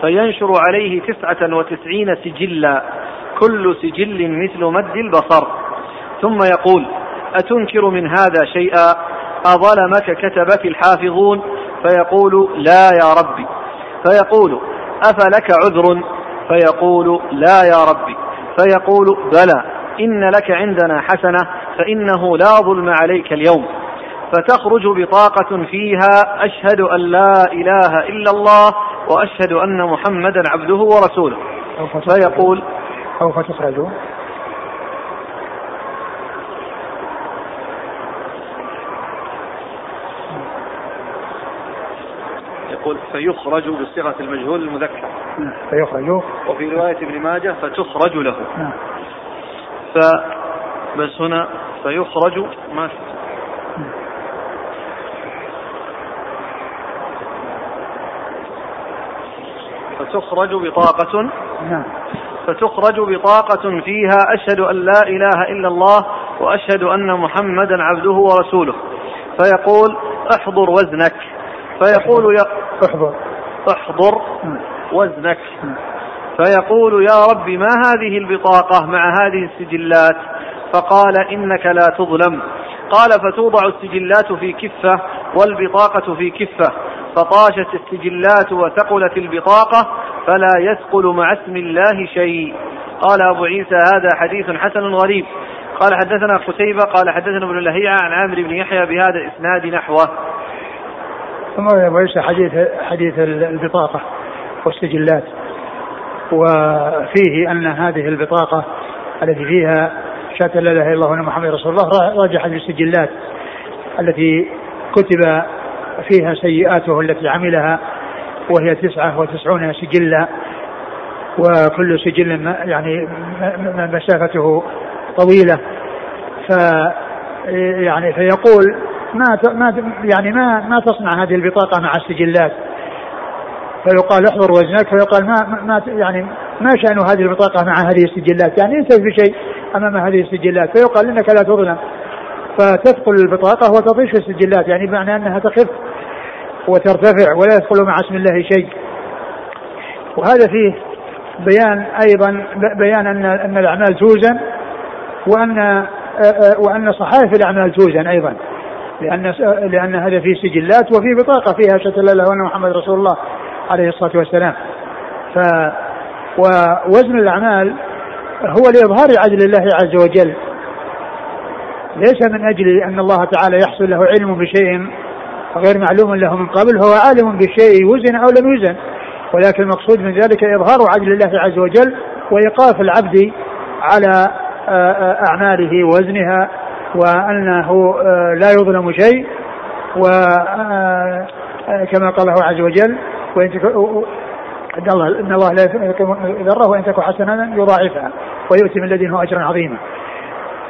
Speaker 1: فينشر عليه تسعة وتسعين سجلا كل سجل مثل مد البصر ثم يقول أتنكر من هذا شيئا؟ أظلمك كتبك الحافظون؟ فيقول لا يا ربي. فيقول أفلك عذر؟ فيقول لا يا ربي. فيقول بلى. إن لك عندنا حسنة فإنه لا ظلم عليك اليوم. فتخرج بطاقة فيها أشهد أن لا إله إلا الله وأشهد أن محمدا عبده ورسوله. فيقول
Speaker 2: أو فتخرج.
Speaker 1: يقول فيخرج بصيغة المجهول المذكر.
Speaker 2: فيخرج
Speaker 1: وفي رواية ابن ماجه فتخرج له. نعم. ف بس هنا فيخرج ما فتخرج بطاقة. نعم. فتخرج بطاقة فيها أشهد أن لا إله إلا الله وأشهد أن محمدا عبده ورسوله. فيقول احضر وزنك. فيقول
Speaker 2: احضر.
Speaker 1: احضر وزنك. فيقول يا رب ما هذه البطاقة مع هذه السجلات؟ فقال إنك لا تظلم. قال فتوضع السجلات في كفة والبطاقة في كفة. فطاشت السجلات وثقلت البطاقة فلا يثقل مع اسم الله شيء. قال أبو عيسى هذا حديث حسن غريب. قال حدثنا قتيبة قال حدثنا ابن لهيعة عن عامر بن يحيى بهذا الإسناد نحوه.
Speaker 2: ثم عيسى حديث حديث البطاقة والسجلات. وفيه أن هذه البطاقة التي فيها شهادة لا إله إلا الله وأن محمد رسول الله راجحت بالسجلات التي كتب فيها سيئاته التي عملها وهي تسعة وتسعون سجلا. وكل سجل يعني مسافته طويلة. ف يعني فيقول ما ما يعني ما ما تصنع هذه البطاقة مع السجلات. فيقال احضر وزنك فيقال ما ما يعني ما شأن هذه البطاقة مع هذه السجلات؟ يعني انت في شيء أمام هذه السجلات. فيقال إنك لا تظلم. فتثقل البطاقة وتطيش السجلات. يعني بمعنى أنها تخف وترتفع ولا يدخل مع اسم الله شيء. وهذا فيه بيان أيضا بيان ان أن الأعمال توزن وان وأن صحائف الأعمال توزن أيضا. لأن لأن هذا فيه سجلات وفي بطاقة فيها شهاده لا إله إلا محمد رسول الله عليه الصلاة والسلام. ف ووزن الأعمال هو لإظهار عدل الله عز وجل. ليس من أجل أن الله تعالى يحصل له علم بشيء غير معلوم له من قبل هو عالم بالشيء وزن أو لم يوزن ولكن المقصود من ذلك إظهار عدل الله عز وجل وإيقاف العبد على آه، آه، أعماله ووزنها وأنه آه، لا يظلم شيء وكما قال الله عز وجل وإن إن الله إن الله لا ذره وإن تكن حسنة يضاعفها ويؤتي من لدنه أجرا عظيما.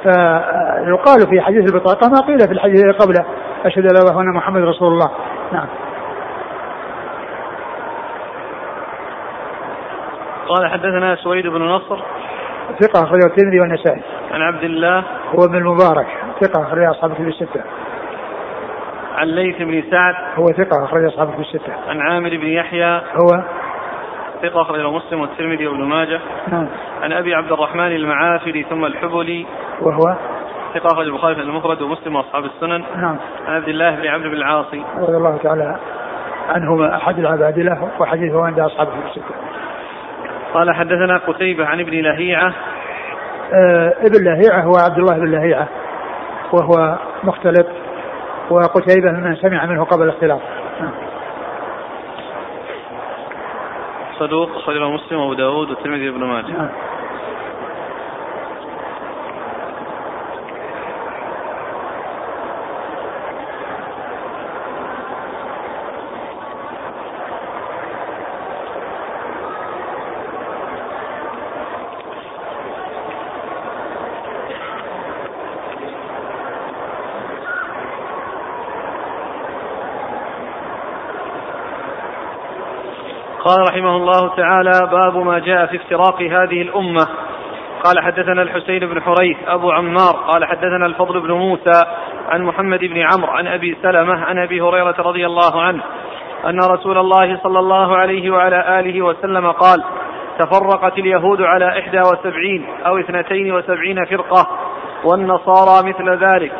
Speaker 2: فيقال في حديث البطاقة ما قيل في الحديث الذي قبله أشهد أن لا إله إلا محمد رسول الله نعم
Speaker 1: قال حدثنا سويد بن نصر
Speaker 2: ثقة أخرجه الترمذي والنسائي.
Speaker 1: عن عبد الله
Speaker 2: هو ابن المبارك ثقة أخرج أصحاب في الستة.
Speaker 1: عن ليث بن سعد
Speaker 2: هو ثقة أخرج أصحاب في الستة.
Speaker 1: عن عامر بن يحيى
Speaker 2: هو
Speaker 1: ثقة أخرجه مسلم والترمذي وابن ماجه.
Speaker 2: نعم.
Speaker 1: عن أبي عبد الرحمن المعافري ثم الحبلي
Speaker 2: وهو
Speaker 1: ثقة أخرج البخاري في المفرد ومسلم وأصحاب السنن.
Speaker 2: نعم.
Speaker 1: عن عبد الله بن عمرو بن العاص.
Speaker 2: رضي الله تعالى عنهما أحد العباد له وحديثه عند أصحابه في الستة.
Speaker 1: قال حدثنا قتيبة عن ابن لهيعة.
Speaker 2: آه ابن لهيعة هو عبد الله بن لهيعة وهو مختلط وقتيبة من سمع منه قبل الاختلاط. نعم.
Speaker 1: صدوق أخرجه مسلم وأبو داود والترمذي وابن ماجه. قال رحمه الله تعالى باب ما جاء في افتراق هذه الأمة. قال حدثنا الحسين بن حريث أبو عمار قال حدثنا الفضل بن موسى عن محمد بن عمرو عن أبي سلمة عن أبي هريرة رضي الله عنه أن رسول الله صلى الله عليه وعلى آله وسلم قال تفرقت اليهود على إحدى وسبعين أو اثنتين وسبعين فرقة والنصارى مثل ذلك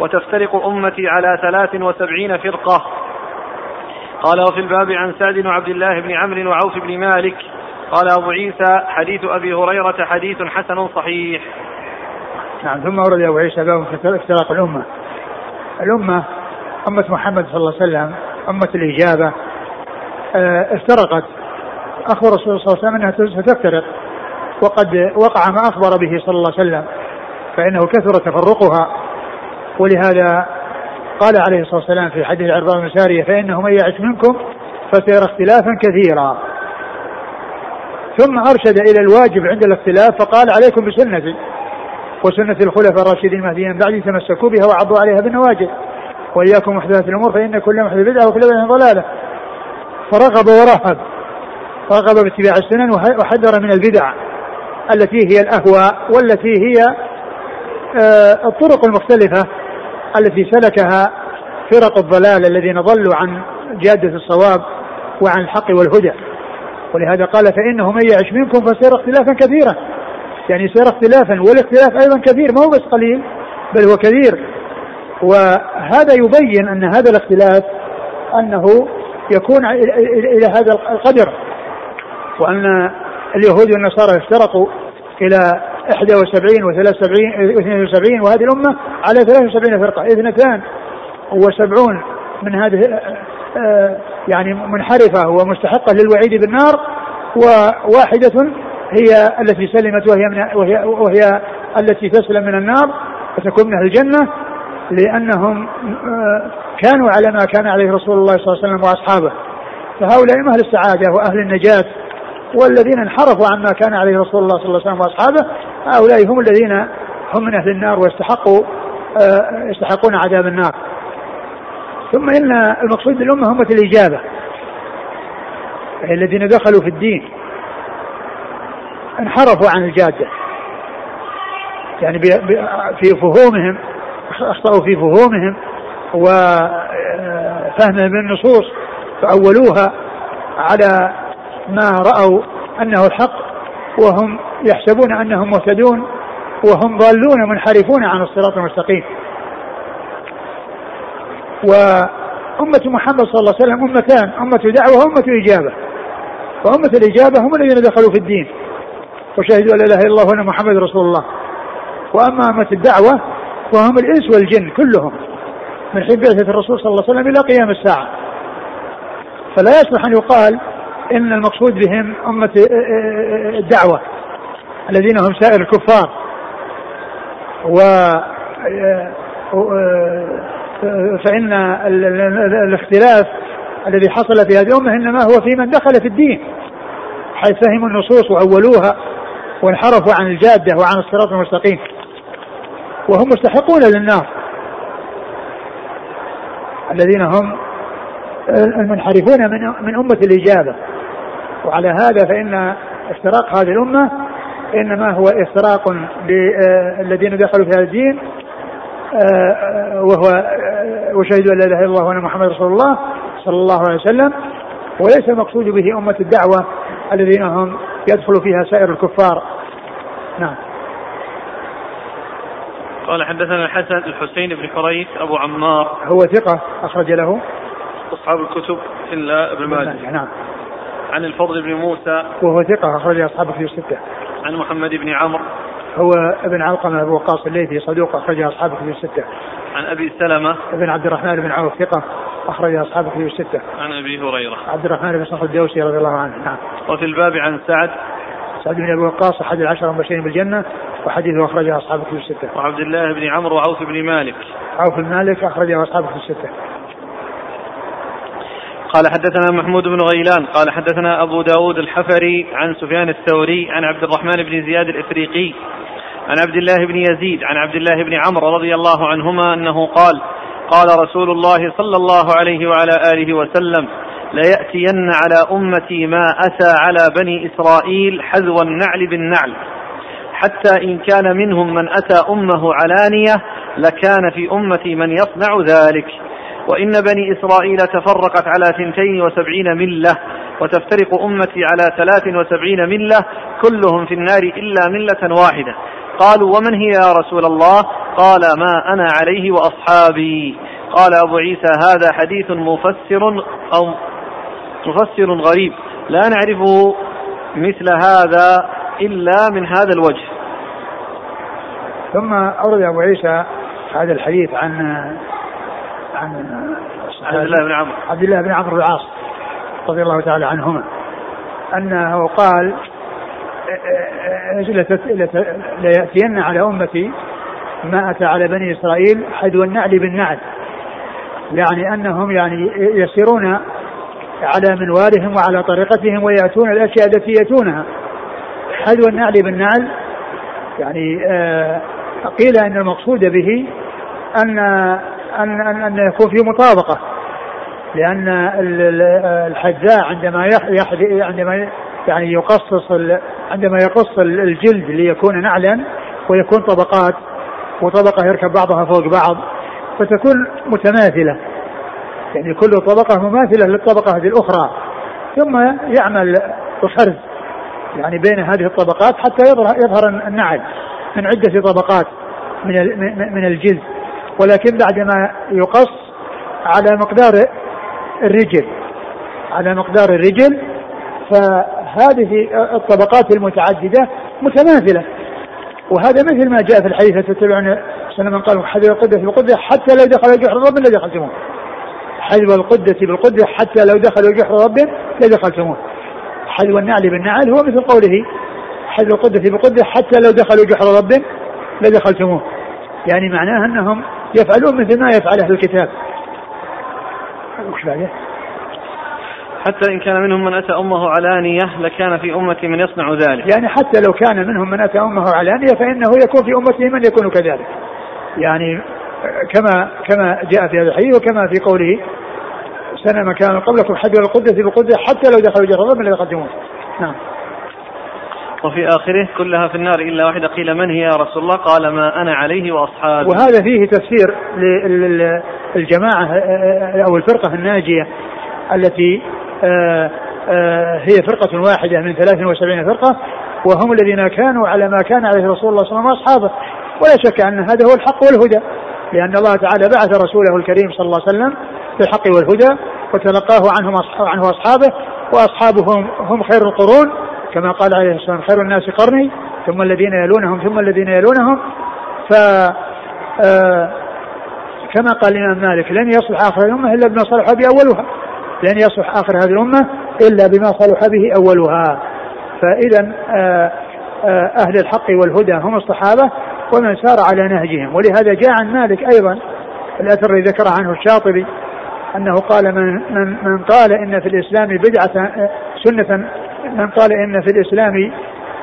Speaker 1: وتفترق أمتي على ثلاث وسبعين فرقة قال وفي الباب عن سعد وعبد الله بن عمرو وعوف بن مالك قال أبو عيسى حديث أبي هريرة حديث حسن صحيح.
Speaker 2: نعم ثم ورد أبو عيسى باب افتراق الأمة. الأمة أمة محمد صلى الله عليه وسلم أمة الإجابة آه افترقت. أخبر الرسول صلى الله عليه وسلم أنها ستفترق وقد وقع ما أخبر به صلى الله عليه وسلم فإنه كثر تفرقها. ولهذا قال عليه الصلاة والسلام في حديث العرباء بن سارية فإنه من يعش منكم فسيرى اختلافا كثيرا. ثم أرشد إلى الواجب عند الاختلاف فقال عليكم بسنتي وسنة الخلفاء الراشدين المهديين بعدي تمسكوا بها وعضوا عليها بالنواجذ وإياكم محدثات الأمور فإن كل محدث بدعة وكل بدعة ضلالة. فرغب ورهب رغب باتباع السنن وحذر من البدع التي هي الأهواء والتي هي آه، الطرق المختلفة. التي سلكها فرق الضلال الذين ضلوا عن جادة الصواب وعن الحق والهدى. ولهذا قال فإنه من يعش منكم فسيرى اختلافا كثيرا. يعني سيرى اختلافا والاختلاف أيضا كثير ما هو بس قليل بل هو كثير وهذا يبين أن هذا الاختلاف أنه يكون إلى هذا القدر وأن اليهود والنصارى افترقوا إلى 71 و73 72 وهذه الأمة على 73 فرقة اثنتان وسبعون من هذه آه، يعني منحرفة ومستحقة للوعيد بالنار وواحدة هي التي سلمت وهي من وهي, وهي التي تسلم من النار وتكون من أهل الجنة لأنهم آه، كانوا على ما كان عليه رسول الله صلى الله عليه وسلم وأصحابه. فهؤلاء أهل السعادة وأهل النجاة والذين انحرفوا عما كان عليه رسول الله صلى الله عليه وسلم وأصحابه هؤلاء هم الذين هم من أهل النار ويستحقوا آه، يستحقون عذاب النار. ثم إن المقصود بالأمة امه الإجابة. الذين دخلوا في الدين انحرفوا عن الجادة. يعني في فهومهم أخطأوا في فهومهم وفهمهم بالنصوص فأولوها على ما رأوا أنه الحق وهم يحسبون أنهم مهتدون وهم ضالون منحرفون عن الصراط المستقيم. وأمة محمد صلى الله عليه وسلم أمتان أمة دعوة وأمة إجابة. وأمة الإجابة هم الذين دخلوا في الدين. وشهدوا أن لا إله إلا الله وأن محمد رسول الله. وأما أمة الدعوة فهم الإنس والجن كلهم. من حين بعثة الرسول صلى الله عليه وسلم إلى قيام الساعة. فلا يصلح أن يقال إن المقصود بهم أمة الدعوة الذين هم سائر الكفار. و فإن الاختلاف الذي حصل في هذه الأمة إنما هو في من دخل في الدين حيث فهموا النصوص واولوها وانحرفوا عن الجادة وعن الصراط المستقيم. وهم مستحقون للنار. الذين هم المنحرفون من من أمة الإجابة. وعلى هذا فإن افتراق هذه الأمة إنما هو افتراق بالذين دخلوا في هذا الدين آه، وهو وشهدوا أن لا إله إلا الله وأن محمد رسول الله صلى الله عليه وسلم. وليس المقصود به أمة الدعوة الذين هم يدخل فيها سائر الكفار. نعم.
Speaker 1: قال حدثنا الحسن الحسين بن حريث أبو عمار.
Speaker 2: هو ثقة أخرج له.
Speaker 1: أصحاب الكتب إلا ابن ماجه.
Speaker 2: نعم.
Speaker 1: عن الفضل بن موسى
Speaker 2: وهو ثقة أخرج أصحابه في الستة.
Speaker 1: عن محمد بن عمرو
Speaker 2: هو ابن علقمة أبو وقاص الليثي صدوق أخرج أصحابه في الستة.
Speaker 1: عن أبي سلمة
Speaker 2: ابن عبد الرحمن بن عوف ثقة أخرج أصحابه في الستة.
Speaker 1: عن أبي هريرة.
Speaker 2: عبد الرحمن بن صخر الدوسي رضي الله عنه نعم.
Speaker 1: وفي الباب عن سعد
Speaker 2: سعد بن أبي وقاص أحد العشره المبشرين بالجنة وحديثه أخرجه اصحابه في الستة.
Speaker 1: وعبد الله بن عمرو وعوف بن مالك.
Speaker 2: عوف بن مالك أخرجه اصحابه في الستة.
Speaker 1: قال حدثنا محمود بن غيلان قال حدثنا أبو داود الحفري عن سفيان الثوري عن عبد الرحمن بن زياد الإفريقي عن عبد الله بن يزيد عن عبد الله بن عمرو رضي الله عنهما أنه قال قال رسول الله صلى الله عليه وعلى آله وسلم ليأتين على أمتي ما أتى على بني إسرائيل حذو النعل بالنعل. حتى إن كان منهم من أتى أمه علانية لكان في أمتي من يصنع ذلك. وإن بني إسرائيل تفرقت على ثنتين وسبعين ملة وتفترق أمتي على ثلاث وسبعين ملة كلهم في النار إلا ملة واحدة. قالوا ومن هي يا رسول الله؟ قال ما أنا عليه وأصحابي. قال أبو عيسى هذا حديث مفسر أو مفسر غريب. لا نعرفه مثل هذا إلا من هذا الوجه.
Speaker 2: ثم أورد أبو عيسى هذا الحديث عن
Speaker 1: عن عبد الله بن عمرو.
Speaker 2: عبد الله بن عمرو العاص رضي الله تعالى عنهما أنه قال ليأتين على أمتي ما أتى على بني إسرائيل حدو النعل بالنعل. يعني أنهم يعني يسيرون على منوالهم وعلى طريقتهم ويأتون الأشياء التي يأتونها. حذو النعل بالنعل يعني آه قيل أن المقصود به أن ان ان, أن يكون في مطابقة. لأن الحذاء عندما يحذي عندما يعني يقصص عندما يقص الجلد ليكون نعلا ويكون طبقات وطبقة يركب بعضها فوق بعض فتكون متماثلة. يعني كل طبقة مماثلة للطبقة الأخرى. ثم يعمل الحرز يعني بين هذه الطبقات حتى يظهر يظهر النعل من عدة طبقات من من الجلد. ولكن بعدما يقص على مقدار الرجل على مقدار الرجل فهذه الطبقات المتعددة متماثلة. وهذا مثل ما جاء في الحديث تتبعون سنة من قال حذو القدة بالقدة حتى لو دخل جحر رب لدخلتموه حذو القدة بالقدة حتى لو دخلوا جحر رب لدخلتموه حذو النعل بالنعل هو مثل قوله حذو القدة بقدة حتى لو دخلوا جحر رب لدخلتموه يعني معناه أنهم يفعلون مثل ما يفعل أهل الكتاب. وش بعده؟
Speaker 1: حتى إن كان منهم من أتى أمه علانية لكان في أمتي من يصنع ذلك.
Speaker 2: يعني حتى لو كان منهم من أتى أمه علانية فإنه يكون في أمته من يكون كذلك. يعني كما كما جاء في هذا الحديث وكما في قوله سنة ما كان قبلكم حجر القدة بقدة حتى لو دخلوا جهنم من يقدمون نعم.
Speaker 1: وفي آخره كلها في النار إلا واحدة. قيل من هي يا رسول الله؟ قال ما أنا عليه وأصحابي
Speaker 2: وهذا فيه تفسير للجماعة أو الفرقة الناجية التي آه، آه، هي فرقة واحدة من 73 فرقة وهم الذين كانوا على ما كان عليه رسول الله صلى الله عليه وسلم وأصحابه. ولا شك أن هذا هو الحق والهدى لأن الله تعالى بعث رسوله الكريم صلى الله عليه وسلم بالحق والهدى وتلقاه عنهم عنه أصحابه وأصحابهم هم خير القرون. كما قال عليه الصلاة والسلام خير الناس قرني ثم الذين يلونهم ثم الذين يلونهم. ف آه، كما قال الإمام مالك لن يصلح آخر الأمة إلا بما صلح به أولها. لن يصلح آخر هذه الأمة إلا بما صلح به أولها. فإذا آه، آه، أهل الحق والهدى هم الصحابة ومن سار على نهجهم. ولهذا جاء عن مالك أيضا الأثر الذي ذكر عنه الشاطبي أنه قال من, من, من قال إن في الإسلام بدعة سنة من قال إن في الإسلام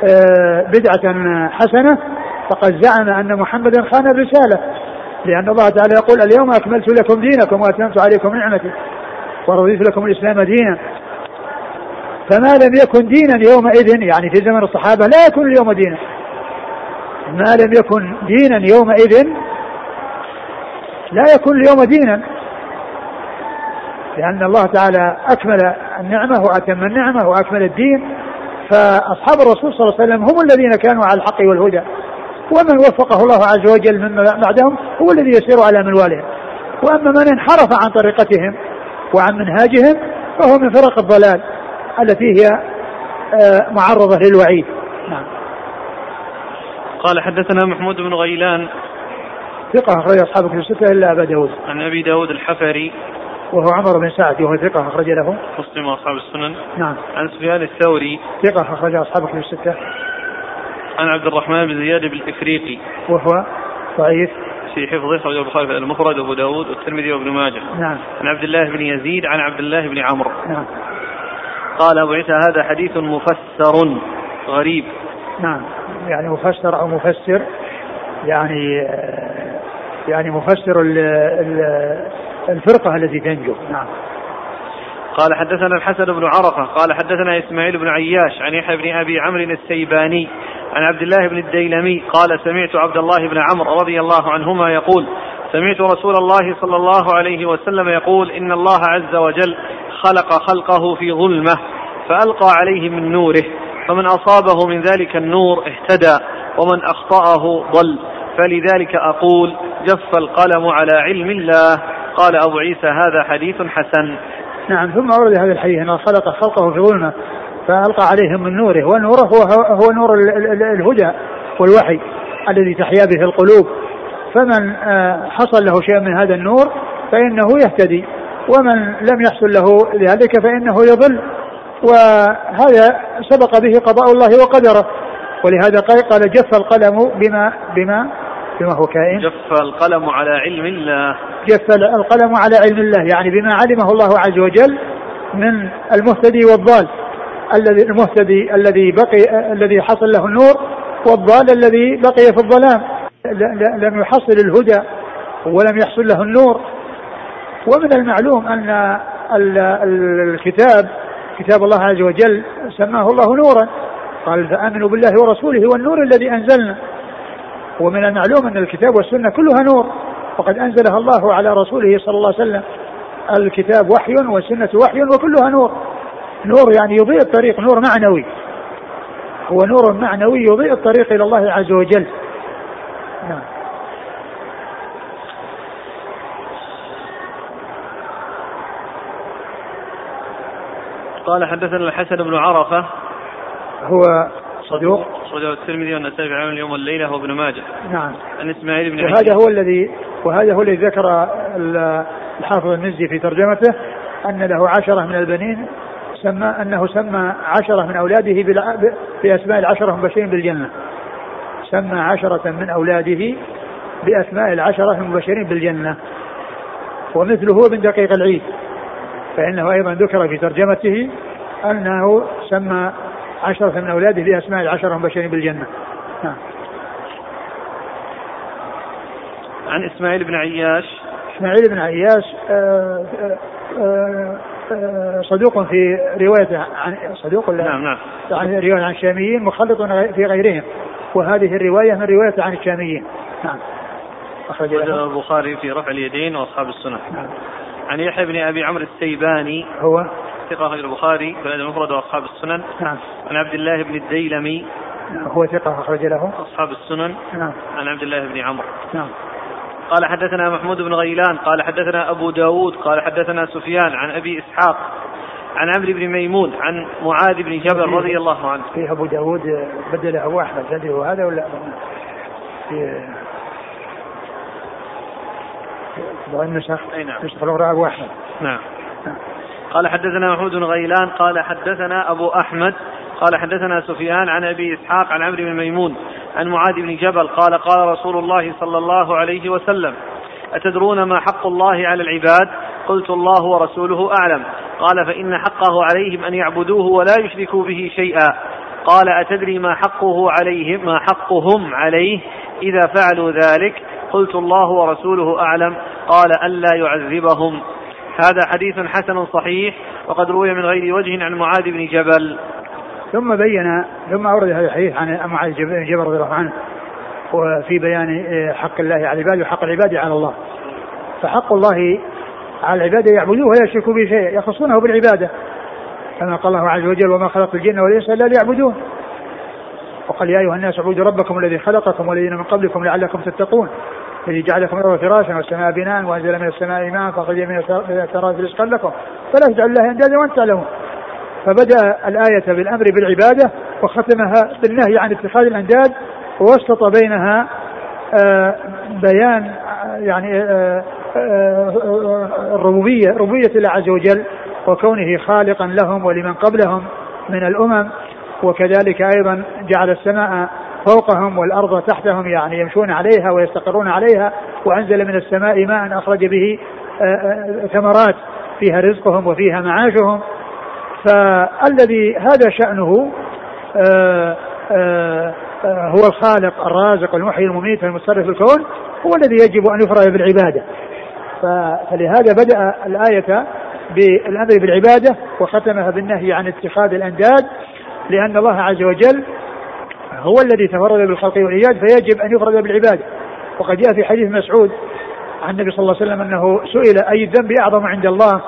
Speaker 2: آه، بدعة حسنة فقد زعم أن محمدا خان الرسالة لأن الله تعالى يقول اليوم أكملت لكم دينكم وأتممت عليكم نعمتي ورضيت لكم الإسلام دينا. فما لم يكن دينا يومئذ يعني في زمن الصحابة لا يكون اليوم دينا. ما لم يكن دينا يومئذ لا يكون اليوم دينا. لأن الله تعالى أكمل النعمة وأتم النعمة وأكمل الدين فأصحاب الرسول صلى الله عليه وسلم هم الذين كانوا على الحق والهدى. ومن وفقه الله عز وجل من بعدهم هو الذي يسير على منوالهم. وأما من انحرف عن طريقتهم وعن منهاجهم فهو من فرق الضلال التي هي آه، معرضة للوعيد. نعم.
Speaker 1: قال حدثنا محمود بن غيلان.
Speaker 2: ثقة أخرج أصحاب كتب الستة إلا أبا داود.
Speaker 1: عن أبي داود الحفري.
Speaker 2: وهو عمر بن سعد وهو ثقة أخرج له.
Speaker 1: مسلم وأصحاب السنن.
Speaker 2: نعم.
Speaker 1: عن سفيان الثوري.
Speaker 2: ثقة أخرج أصحاب كتب الستة.
Speaker 1: عن عبد الرحمن بن زياد بالإفريقي.
Speaker 2: وهو ضعيف.
Speaker 1: في حفظه أخرجه البخاري في المفرد وأبو داود والترمذي وابن ماجه.
Speaker 2: نعم.
Speaker 1: عن عبد الله بن يزيد عن عبد الله بن عمرو.
Speaker 2: نعم.
Speaker 1: قال أبو عيسى هذا حديث مفسر غريب.
Speaker 2: نعم. يعني مفسر أو مفسر يعني يعني مفسر الفرقة التي تنجو. نعم.
Speaker 1: قال حدثنا الحسن بن عرفة قال حدثنا إسماعيل بن عياش عن يحيى بن أبي عمرو السيباني عن عبد الله بن الديلمي قال سمعت عبد الله بن عمرو رضي الله عنهما يقول سمعت رسول الله صلى الله عليه وسلم يقول إن الله عز وجل خلق خلقه في ظلمة فألقى عليه من نوره فمن أصابه من ذلك النور اهتدى ومن أخطأه ضل فلذلك أقول جف القلم على علم الله. قال أبو عيسى هذا حديث حسن.
Speaker 2: نعم ثم ورد هذا الحديث أنه خلق خلقه في ظلمة فألقى عليهم من نوره ونوره هو, هو نور الهدى والوحي الذي تحيا به القلوب. فمن آه، حصل له شيء من هذا النور فإنه يهتدي ومن لم يحصل له ذلك فإنه يضل. وهذا سبق به قضاء الله وقدره. ولهذا قال جف القلم بما بما بما هو كائن.
Speaker 1: جف القلم على علم الله.
Speaker 2: جف القلم على علم الله يعني بما علمه الله عز وجل من المهتدي والضال. الذي المهتدي الذي بقي الذي حصل له النور والضال الذي بقي في الظلام. لم يحصل الهدى ولم يحصل له النور. ومن المعلوم أن الكتاب كتاب الله عز وجل سماه الله نورا. قال فآمنوا بالله ورسوله والنور الذي أنزلنا. ومن المعلوم أن الكتاب والسنة كلها نور. وقد أنزلها الله على رسوله صلى الله عليه وسلم. الكتاب وحي والسنة وحي وكلها نور. نور يعني يضيء الطريق نور معنوي. هو نور معنوي يضيء الطريق إلى الله عز وجل. نعم.
Speaker 1: قال حدثنا الحسن بن عرفة.
Speaker 2: هو صدوق.
Speaker 1: أخرجه الترمذي والنسائي في عمل اليوم والليلة وابن ماجه.
Speaker 2: نعم.
Speaker 1: عن إسماعيل بن
Speaker 2: وهذا هو الذي وهذا هو الذي ذكر الحافظ المزي في ترجمته أن له عشرة من البنين سمى أنه سمى عشرة من أولاده بأسماء العشرة المبشرين بالجنة. سمى عشرة من أولاده بأسماء العشرة المبشرين بالجنة. ومثله ابن دقيق العيد. فإنه أيضا ذكر في ترجمته أنه سمى عشرة من أولاده بأسماء العشرة المبشرين بالجنة.
Speaker 1: عن إسماعيل بن عياش.
Speaker 2: إسماعيل بن عياش آه، آه، آه، صدوق في رواية عن صدوق
Speaker 1: نعم نعم.
Speaker 2: عن رواية عن الشاميين مخلط في غيرهم. وهذه الرواية من رواية عن الشاميين. نعم
Speaker 1: أخرج البخاري في رفع اليدين وأصحاب السنة نعم. عن يحيى بن أبي عمرو السيباني.
Speaker 2: هو؟
Speaker 1: ثقة غير البخاري في المفرد وأصحاب السنن
Speaker 2: نعم
Speaker 1: عن عبد الله بن الديلمي
Speaker 2: هو ثقة أخرج له
Speaker 1: أصحاب السنن
Speaker 2: نعم
Speaker 1: عن عبد الله بن عمرو
Speaker 2: نعم
Speaker 1: قال حدثنا محمود بن غيلان قال حدثنا أبو داود قال حدثنا سفيان عن أبي إسحاق عن عمرو بن ميمون عن معاذ بن جبل رضي الله عنه
Speaker 2: في أبو داود بدل أبو أحمد هل هو هذا ولا في بعض النسخ
Speaker 1: اي نعم
Speaker 2: نسخ الاخرى ابو احمد
Speaker 1: نعم. نعم قال حدثنا محمود بن غيلان قال حدثنا أبو أحمد قال حدثنا سفيان عن أبي إسحاق عن عمرو بن ميمون عن معاذ بن جبل قال قال رسول الله صلى الله عليه وسلم أتدرون ما حق الله على العباد؟ قلت الله ورسوله أعلم. قال فإن حقه عليهم أن يعبدوه ولا يشركوا به شيئا. قال أتدري ما حقه عليهم ما حقهم عليه؟ إذا فعلوا ذلك قلت الله ورسوله أعلم. قال ألا يعذبهم. هذا حديث حسن صحيح وقد روي من غير وجه عن معاذ بن جبل.
Speaker 2: ثم بين ثم أورد هذا الحديث عن معاذ بن جبل رضي الله عنه وفي بيان حق الله على العباد وحق العباد على الله. فحق الله على العباد يعبدوه ولا يشركوا به شيئا يخصونه بالعبادة. كما قال الله عز وجل وما خلقت الجن والإنس إلا ليعبدون وقال يا أيها الناس اعبدوا ربكم الذي خلقكم والذين من قبلكم لعلكم تتقون الذي جعل لكم الأرض فراشا والسماء بناء وأنزل من السماء ماء فاخرج من الثمرات رزقا لكم. فلا تجعلوا الله أندادا وأنتم تعلمون فبدأ الآية بالأمر بالعبادة وختمها بالنهي عن اتخاذ الأنداد ووسط بينها آه، بيان يعني آه، آه، الربوبيه ربوبية الله عز وجل وكونه خالقا لهم ولمن قبلهم من الأمم. وكذلك أيضا جعل السماء فوقهم والأرض تحتهم يعني يمشون عليها ويستقرون عليها وأنزل من السماء ماء أخرج به آه، آه، ثمرات فيها رزقهم وفيها معاشهم. فالذي هذا شأنه آه، هو الخالق الرازق المحيي المميت المتصرف الكون هو الذي يجب أن يفرد بالعبادة. فلهذا بدأ الآية بالأمر بالعبادة وختمها بالنهي عن اتخاذ الأنداد لأن الله عز وجل هو الذي تفرد بالخلق والإيجاد فيجب أن يفرد بالعباده وقد جاء في حديث مسعود عن النبي صلى الله عليه وسلم أنه سئل أي الذنب أعظم عند الله؟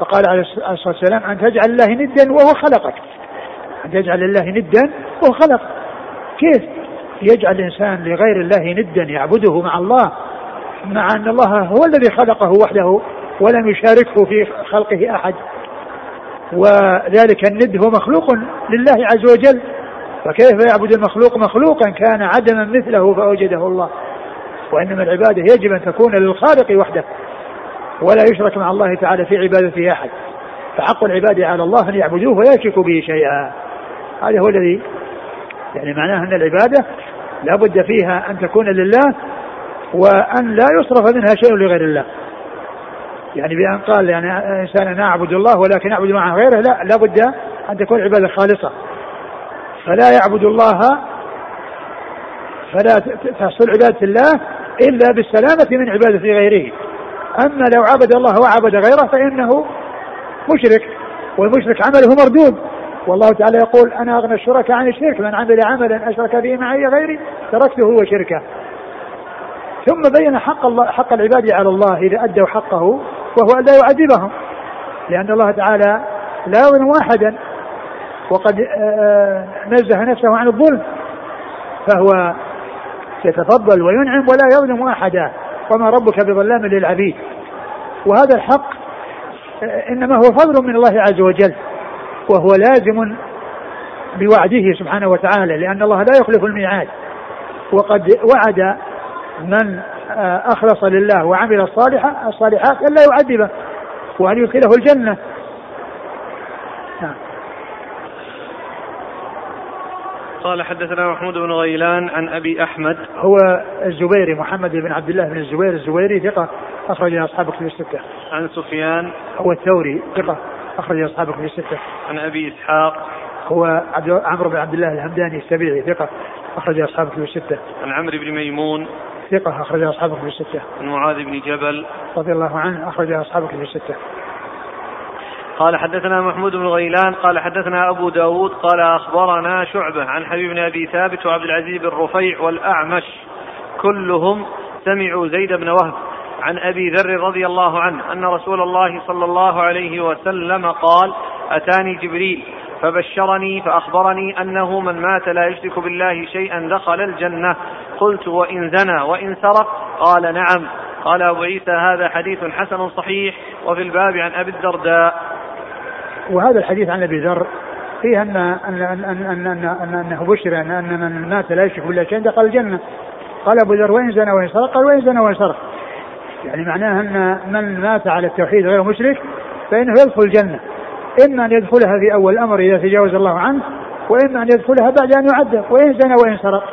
Speaker 2: فقال عليه الصلاة والسلام أن تجعل الله ندا وهو خلقك. أن تجعل الله ندا وهو خلق كيف يجعل الإنسان لغير الله ندا يعبده مع الله مع أن الله هو الذي خلقه وحده ولم يشاركه في خلقه أحد؟ وذلك الند هو مخلوق لله عز وجل. فكيف يعبد المخلوق مخلوقا كان عدما مثله فأوجده الله؟ وإنما العبادة يجب أن تكون للخالق وحده ولا يشرك مع الله تعالى في عبادته أحد. فحق العباد على الله أن يعبدوه ولا يشركوا به شيئا. هذا هو الذي يعني معناه أن العبادة لا بد فيها أن تكون لله وأن لا يصرف منها شيء لغير الله. يعني بأن قال يعني إنسان أنا أعبد الله ولكن أعبد معه غيره لا لابد أن تكون العبادة خالصة. فلا يعبد الله فلا تحصل عبادة الله إلا بالسلامة من عبادة غيره. أما لو عبد الله وعبد غيره فإنه مشرك والمشرك عمله مردود. والله تعالى يقول أنا أغنى الشركاء عن الشرك من عمل عملا أشرك به معي غيري تركته وشركه ثم بين حق الله حق العباد على الله إذا أدوا حقه وهو أن لا يعذبهم. لأن الله تعالى لا يظلم أحدا وقد آه، نزه نفسه عن الظلم فهو يتفضل وينعم ولا يظلم أحدا وما ربك بظلام للعبيد. وهذا الحق آه، إنما هو فضل من الله عز وجل وهو لازم بوعده سبحانه وتعالى لأن الله لا يخلف الميعاد. وقد وعد من آه، أخلص لله وعمل الصالحة الصالحات الا يعذبه وأن يدخله الجنة.
Speaker 1: قال حدثنا محمود بن غيلان عن أبي أحمد
Speaker 2: هو الزبيري محمد بن عبد الله بن الزبير الزبيري ثقة أخرج أصحاب كتب الستة.
Speaker 1: عن سفيان
Speaker 2: هو الثوري ثقة أخرج أصحاب كتب الستة.
Speaker 1: عن أبي إسحاق
Speaker 2: هو عمرو بن عبد الله الهمداني السبيعي ثقة أخرج أصحاب كتب الستة.
Speaker 1: عن عمرو بن ميمون
Speaker 2: ثقة أخرج أصحاب كتب الستة.
Speaker 1: عن معاذ بن جبل
Speaker 2: رضي الله عنه أخرج أصحاب كتب الستة.
Speaker 1: قال حدثنا محمود بن غيلان قال حدثنا أبو داود قال أخبرنا شعبة عن حبيب بن أبي ثابت وعبد العزيز بن رفيع والأعمش. كلهم سمعوا زيد بن وهب عن أبي ذر رضي الله عنه أن رسول الله صلى الله عليه وسلم قال أتاني جبريل فبشرني فأخبرني أنه من مات لا يشرك بالله شيئا دخل الجنة. قلت وإن زنى وإن سرق؟ قال نعم. قال أبو عيسى هذا حديث حسن صحيح وفي الباب عن أبي الدرداء.
Speaker 2: وهذا الحديث عن أبي ذر فيه ان ان ان ان, أن, أن أنه بشر ان ان من مات لا يشرك بالله شيئا دخل الجنة. قال أبو ذر وين زنى وين سرق قال وين زنى وين سرق يعني معناه أن من مات على التوحيد غير مشرك فإنه يدخل الجنة. إما أن يدخلها في أول الأمر إذا تجاوز الله عنه وإما أن يدخلها بعد أن يعذب وإن زنى وإن سرق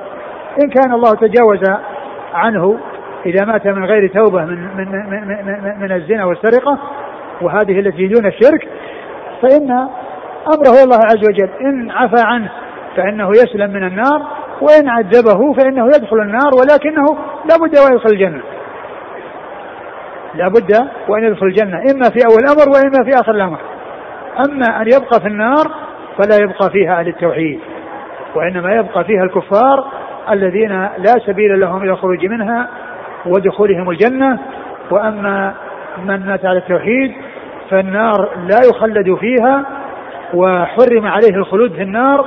Speaker 2: إن كان الله تجاوز عنه إذا مات من غير توبة من من من, من, من الزنا والسرقة وهذه التي دون الشرك فإن أمره الله عز وجل. إن عفى عنه فإنه يسلم من النار وإن عذبه فإنه يدخل النار ولكنه لا بد وأن يدخل الجنة. لا بد وأن يدخل الجنة إما في أول الأمر وإما في آخر الأمر. أما أن يبقى في النار فلا يبقى فيها أهل التوحيد وإنما يبقى فيها الكفار الذين لا سبيل لهم إلى الخروج منها ودخولهم الجنة. وأما من مات على التوحيد فالنار لا يخلد فيها وحرم عليه الخلود في النار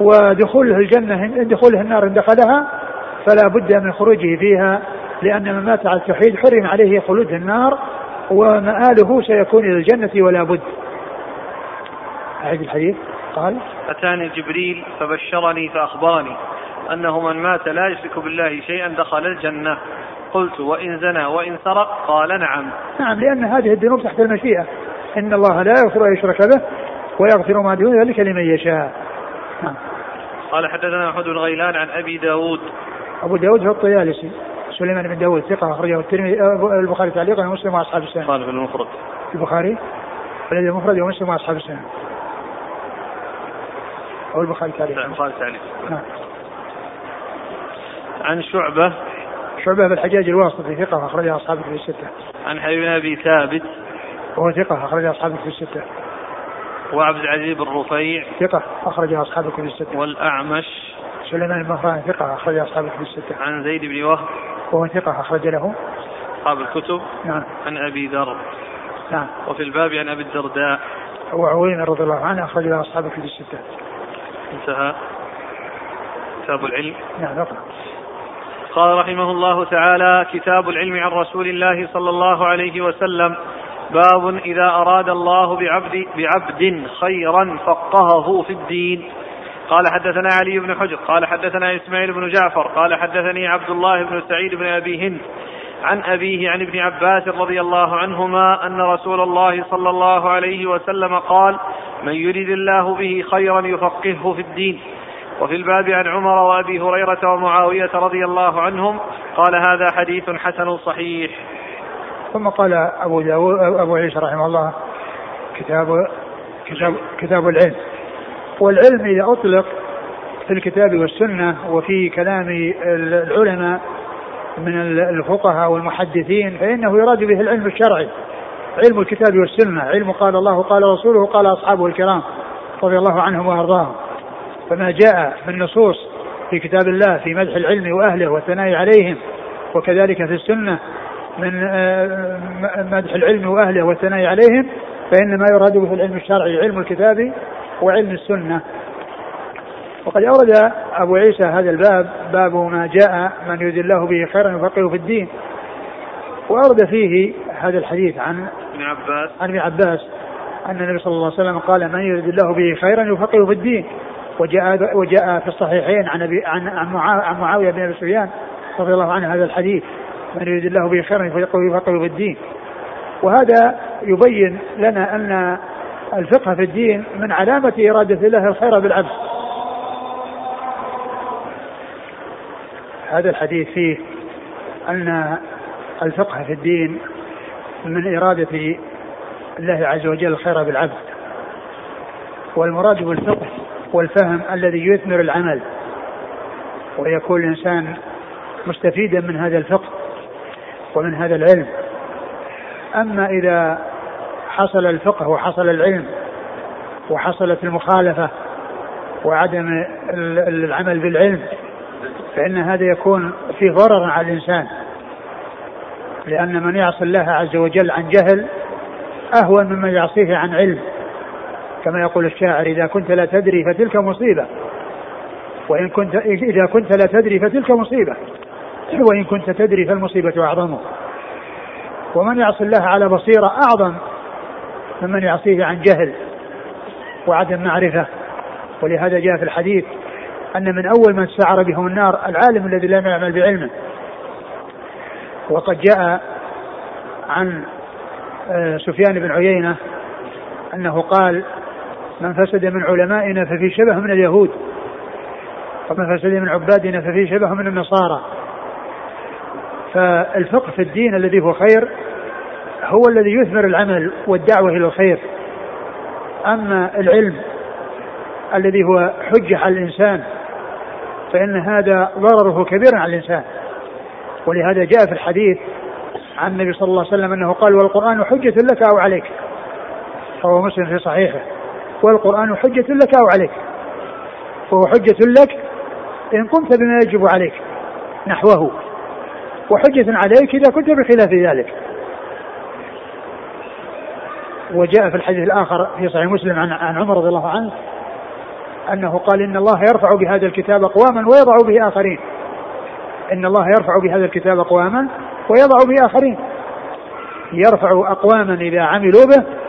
Speaker 2: ودخوله الجنة دخوله النار إن دخلها فلا بد من خروجه فيها لأن من مات على التوحيد حرم عليه خلود في النار ومآله سيكون إلى الجنة ولا بد. أعيد الحديث. قال
Speaker 1: أتاني جبريل فبشرني فأخبرني أنه من مات لا يشرك بالله شيئا دخل الجنة. قلت وإن زنى وإن سرق قال نعم.
Speaker 2: نعم لأن هذه الذنوب تحت المشيئة. إن الله لا يغفر أن يشرك به ويغفر ما دون ذلك لمن يشاء.
Speaker 1: نعم. قال حدثنا محمود بن غيلان عن أبي داود.
Speaker 2: أبو داود هو الطيالسي سليمان بن داود ثقة أخرجه الترمذي البخاري تعليقا ومسلم وأصحاب السنة.
Speaker 1: قال في المفرد.
Speaker 2: البخاري؟ الذي المفرد ومسلم وأصحاب السنة. أو البخاري تعليقا.
Speaker 1: البخاري تعليقا. نعم. عن شعبة
Speaker 2: شعبة بن الحجاج الواسطي ثقة أخرجها أصحاب في الستة.
Speaker 1: عن حبيب بن أبي ثابت.
Speaker 2: وهو ثقة أخرج أصحاب في الستة.
Speaker 1: وعبد العزيز بن رفيع.
Speaker 2: ثقة أخرج أصحاب في الستة.
Speaker 1: والأعمش.
Speaker 2: سليمان بن مهران ثقة أخرج أصحاب في الستة.
Speaker 1: عن زيد بن وهب.
Speaker 2: وهو ثقة أخرج له.
Speaker 1: أصحاب الكتب.
Speaker 2: نعم.
Speaker 1: عن أبي ذر.
Speaker 2: نعم.
Speaker 1: وفي الباب عن أبي الدرداء.
Speaker 2: وعوين رضي الله عنه أخرج له أصحاب في الستة.
Speaker 1: انتهى. كتاب العلم.
Speaker 2: نعم اقرأ
Speaker 1: قال رحمه الله تعالى كتاب العلم عن رسول الله صلى الله عليه وسلم باب إذا أراد الله بعبد, بعبد خيرا فقهه في الدين. قال حدثنا علي بن حجر قال حدثنا إسماعيل بن جعفر قال حدثني عبد الله بن سعيد بن أبي هند عن أبيه عن ابن عباس رضي الله عنهما أن رسول الله صلى الله عليه وسلم قال من يرد الله به خيرا يفقهه في الدين. وفي الباب عن عمر وأبي هريرة ومعاوية رضي الله عنهم قال هذا حديث حسن صحيح.
Speaker 2: ثم قال أبو داود أبو عيسى رحمه الله كتاب كتاب كتاب العلم. والعلم إذا أطلق في الكتاب والسنة وفي كلام العلماء من الفقهاء والمحدثين فإنه يراد به العلم الشرعي. علم الكتاب والسنة علم قال الله قال رسوله قال أصحابه الكرام رضي الله عنهم وأرضاهم. فما جاء من نصوص في كتاب الله في مدح العلم وأهله والثناء عليهم وكذلك في السنة من آه، مدح العلم وأهله والثناء عليهم فانما يراد به العلم الشرعي علم الكتاب وعلم السنة. وقد أورد أبو عيسى هذا الباب باب ما جاء من يريد الله به خيرا يفقهه في الدين. وأورد فيه هذا الحديث عن
Speaker 1: ابن عباس.
Speaker 2: عن ابن عباس أن النبي صلى الله عليه وسلم قال من يريد الله به خيرا يفقهه في الدين. وجاء وجاء في الصحيحين عن ابي عن عن معاوية بن أبي سفيان رضي الله عنه هذا الحديث. من يريد الله به خيرا يفقهه في الدين. وهذا يبين لنا أن الفقه في الدين من علامة إرادة الله الخير بالعبد. هذا الحديث فيه أن الفقه في الدين من إرادة الله عز وجل الخير بالعبد. والمراد بالفقه والفهم الذي يثمر العمل. ويكون الإنسان مستفيدا من هذا الفقه ومن هذا العلم. أما إذا حصل الفقه وحصل العلم وحصلت المخالفة وعدم العمل بالعلم فإن هذا يكون في ضرر على الإنسان. لأن من يعصي الله عز وجل عن جهل أهون ممن يعصيه عن علم. كما يقول الشاعر إذا كنت لا تدري فتلك مصيبة. وإن كنت إذا كنت لا تدري فتلك مصيبة. وإن كنت تدري فالمصيبة أعظم. ومن يعصي الله على بصيرة أعظم ممن يعصيه عن جهل وعدم معرفة. ولهذا جاء في الحديث أن من أول من استعر بهم النار العالم الذي لم يعمل بعلمه. وقد جاء عن آه، سفيان بن عيينة أنه قال من فسد من علمائنا ففي شبه من اليهود. ومن فسد من عبادنا ففي شبه من النصارى. فالفقه في الدين الذي هو خير هو الذي يثمر العمل والدعوة إلى الخير. أما العلم الذي هو حجة على الإنسان فإن هذا ضرره كبير على الإنسان. ولهذا جاء في الحديث عن النبي صلى الله عليه وسلم أنه قال والقرآن حجة لك أو عليك. رواه مسلم في صحيحه. والقرآن حجة لك أو عليك. فهو حجة لك إن قمت بما يجب عليك نحوه. وحجة عليك إذا كنت بخلاف ذلك. وجاء في الحديث الآخر في صحيح مسلم عن, عن عمر رضي الله عنه أنه قال إن الله يرفع بهذا الكتاب أقواما ويضع به آخرين. إن الله يرفع بهذا الكتاب أقواما ويضع به آخرين. يرفع أقواما إذا عملوا به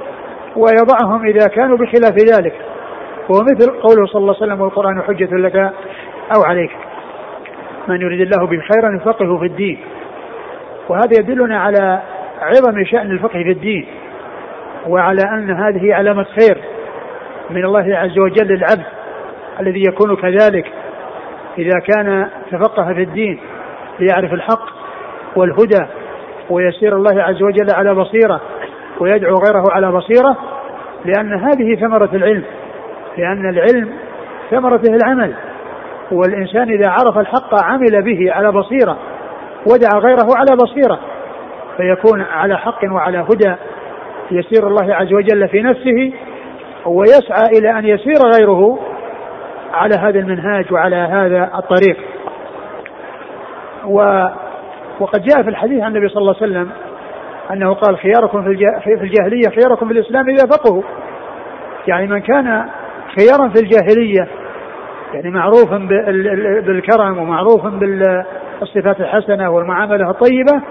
Speaker 2: ويضعهم إذا كانوا بخلاف ذلك. ومثل قوله صلى الله عليه وسلم والقرآن حجة لك أو عليك. من يريد الله به خيرا يفقهه في الدين. وهذا يدلنا على عظم شأن الفقه في الدين وعلى أن هذه علامة خير من الله عز وجل للعبد الذي يكون كذلك إذا كان تفقه في الدين ليعرف الحق والهدى ويسير الله عز وجل على بصيرة. ويدعو غيره على بصيرة لأن هذه ثمرة العلم لأن العلم ثمرته العمل. والإنسان إذا عرف الحق عمل به على بصيرة ودعا غيره على بصيرة فيكون على حق وعلى هدى يسير الله عز وجل في نفسه ويسعى إلى أن يسير غيره على هذا المنهاج وعلى هذا الطريق. و وقد جاء في الحديث عن النبي صلى الله عليه وسلم أنه قال خياركم في الجاهلية خياركم في الإسلام إذا فقهوا. يعني من كان خيارا في الجاهلية يعني معروف بالكرم ومعروف بالصفات الحسنة والمعاملة الطيبة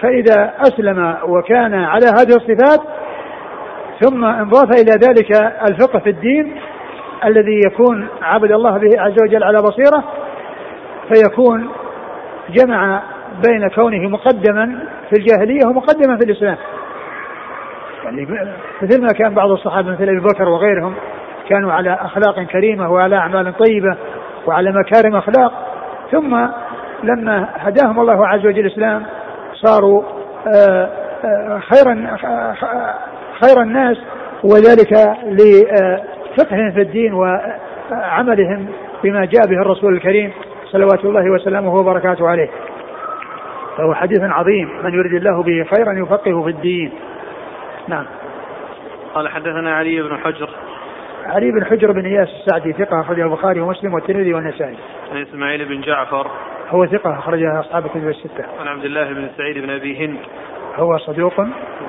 Speaker 2: فإذا أسلم وكان على هذه الصفات ثم انضاف إلى ذلك الفقه في الدين الذي يكون عبد الله به عز وجل على بصيرة فيكون جمع بين كونه مقدما في الجاهلية ومقدما في الإسلام. يعني مثل ما كان بعض الصحابة مثل أبي بكر وغيرهم كانوا على أخلاق كريمة وعلى أعمال طيبة وعلى مكارم أخلاق. ثم لما هداهم الله عز وجل الإسلام صاروا آه، آه، خير خير الناس وذلك لفقههم في الدين وعملهم بما جاء به الرسول الكريم صلوات الله وسلامه وبركاته عليه. فهو حديث عظيم من يريد الله به خيرا يفقهه في الدين نعم
Speaker 1: قال حدثنا علي بن حجر
Speaker 2: علي بن حجر بن إياس السعدي ثقة أخرجه البخاري ومسلم والترمذي والنسائي.
Speaker 1: عن إسماعيل بن جعفر
Speaker 2: هو ثقة أخرجها أصحاب الكتب الستة.
Speaker 1: عن عبد الله بن سعيد بن أبي هند.
Speaker 2: هو صدوق.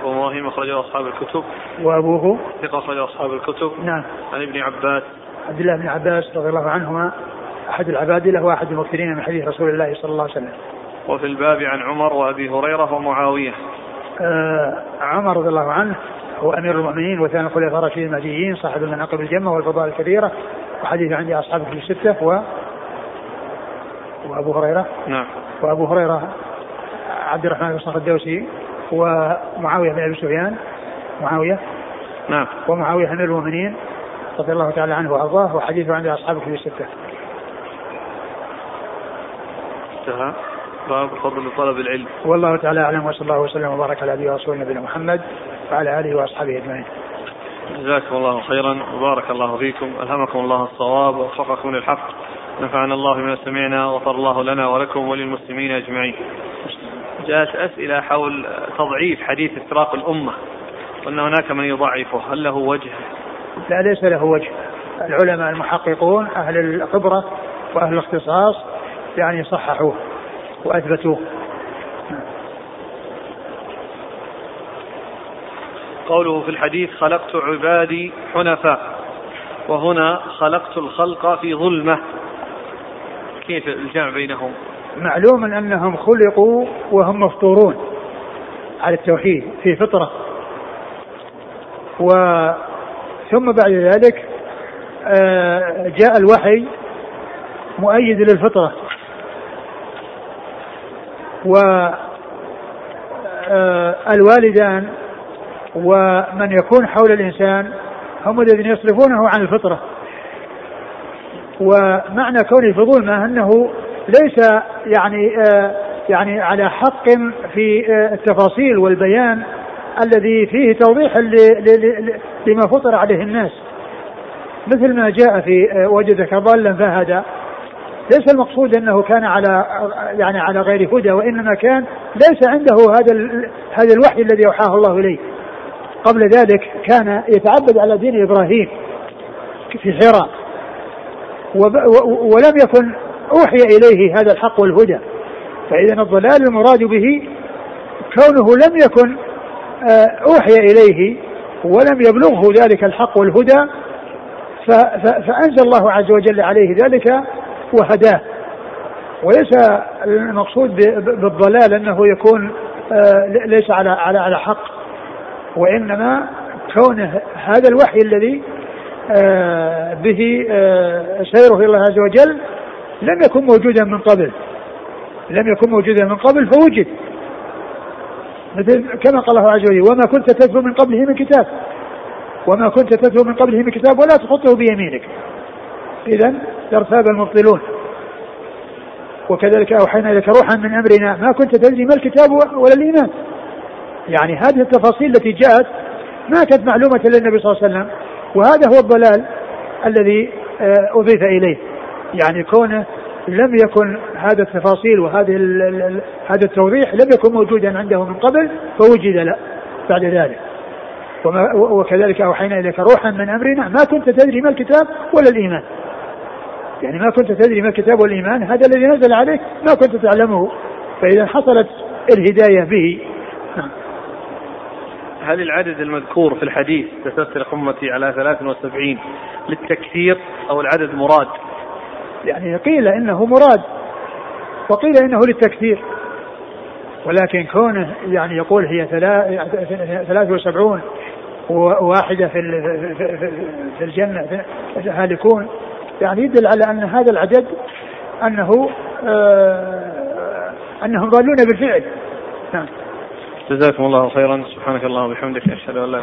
Speaker 1: وابراهيم أخرجه أصحاب الكتب.
Speaker 2: وأبوه.
Speaker 1: ثقة أخرجه أصحاب الكتب.
Speaker 2: نعم.
Speaker 1: عن ابن عباس.
Speaker 2: عبد الله بن عباس رضي الله عنهما أحد العبادلة وأحد المكثرين من حديث رسول الله صلى الله عليه وسلم.
Speaker 1: وفي الباب عن عمر وأبي هريرة ومعاوية.
Speaker 2: آه عمر رضي الله عنه هو أمير المؤمنين وثاني الخلفاء الراشدين المهديين صاحب المناقب الجمة والفضائل الكبيرة وحديث عندي اصحاب في الستة و وأبو هريرة.
Speaker 1: نعم.
Speaker 2: وأبو هريرة عبد الرحمن بن صخر الدوسي ومعاوية بن أبي سفيان معاوية.
Speaker 1: نعم.
Speaker 2: ومعاوية أمير المؤمنين رضي الله تعالى عنه وأرضاه وحديثه عند اصحاب في الستة.
Speaker 1: انتهى. باب فضل طلب العلم
Speaker 2: والله تعالى أعلم وصلى الله وسلم وبارك على ابي ورسول نبينا محمد وعلى آله وأصحابه أجمعين.
Speaker 1: جزاكم الله خيرا وبارك الله فيكم ألهمكم الله الصواب ووفقكم للحق نفعنا الله بما سمعنا وغفر الله لنا ولكم وللمسلمين أجمعين. جاءت أسئلة حول تضعيف حديث افتراق الأمة وأن هناك من يضعفه هل له وجه؟
Speaker 2: لا ليس له وجه العلماء المحققون أهل الخبرة وأهل الاختصاص يعني صححوه وأثبتوه.
Speaker 1: قوله في الحديث خلقت عبادي حنفاء. وهنا خلقت الخلق في ظلمة. كيف الجمع بينهم؟
Speaker 2: معلوم أنهم خلقوا وهم مفطورون على التوحيد في فطرة. و ثم بعد ذلك آه، جاء الوحي مؤيد للفطرة. والوالدان آه، ومن يكون حول الإنسان هم الذين يصرفونه عن الفطرة. ومعنى كونه في ظلمة أنه ليس يعني آه يعني على حق في آه التفاصيل والبيان الذي فيه توضيح لما فطر عليه الناس. مثل ما جاء في وجدك ضالا فهدى. ليس المقصود أنه كان على يعني على غير هدى وإنما كان ليس عنده هذا هذا الوحي الذي أوحاه الله إليه. قبل ذلك كان يتعبد على دين إبراهيم في حراء. ولم يكن أوحي إليه هذا الحق والهدى. فاذا الضلال المراد به كونه لم يكن آه، أوحي إليه ولم يبلغه ذلك الحق والهدى فأنزل الله عز وجل عليه ذلك وهداه. وليس المقصود بالضلال أنه يكون آه، ليس على على على حق وإنما كونه هذا الوحي الذي آه، به آه، سيره إلى الله عز وجل لم يكن موجودا من قبل. لم يكن موجودا من قبل فوجد. مثل كما قال الله عز وجل وما كنت تتلو من قبله من كتاب. وما كنت تتلو من قبله من كتاب ولا تخطه بيمينك. إذا لارتاب المبطلون. وكذلك أوحينا إليك روحا من أمرنا. ما كنت تدري ما الكتاب ولا الإيمان. يعني هذه التفاصيل التي جاءت ما كانت معلومة للنبي صلى الله عليه وسلم. وهذا هو الضلال الذي آه، أضيف إليه. يعني كونه لم يكن هذا التفاصيل وهذه هذا التوضيح لم يكن موجودا عنده من قبل فوجد له بعد ذلك. وما وكذلك أوحينا إليك روحا من أمرنا. ما كنت تدري ما الكتاب ولا الإيمان. يعني ما كنت تدري ما الكتاب والإيمان هذا الذي نزل عليك ما كنت تعلمه. فإذا حصلت الهداية به.
Speaker 1: هل العدد المذكور في الحديث تسترق أمتي على 73 للتكثير أو العدد مراد؟
Speaker 2: يعني قيل إنه مراد وقيل إنه للتكثير. ولكن كونه يعني يقول هي 73 وواحدة في في الجنة هالكون. يعني يدل على أن هذا العدد أنه آه أنهم ضالون بالفعل. نعم.
Speaker 1: جزاكم الله خيرا. سبحانك اللهم وبحمدك أشهد أن لا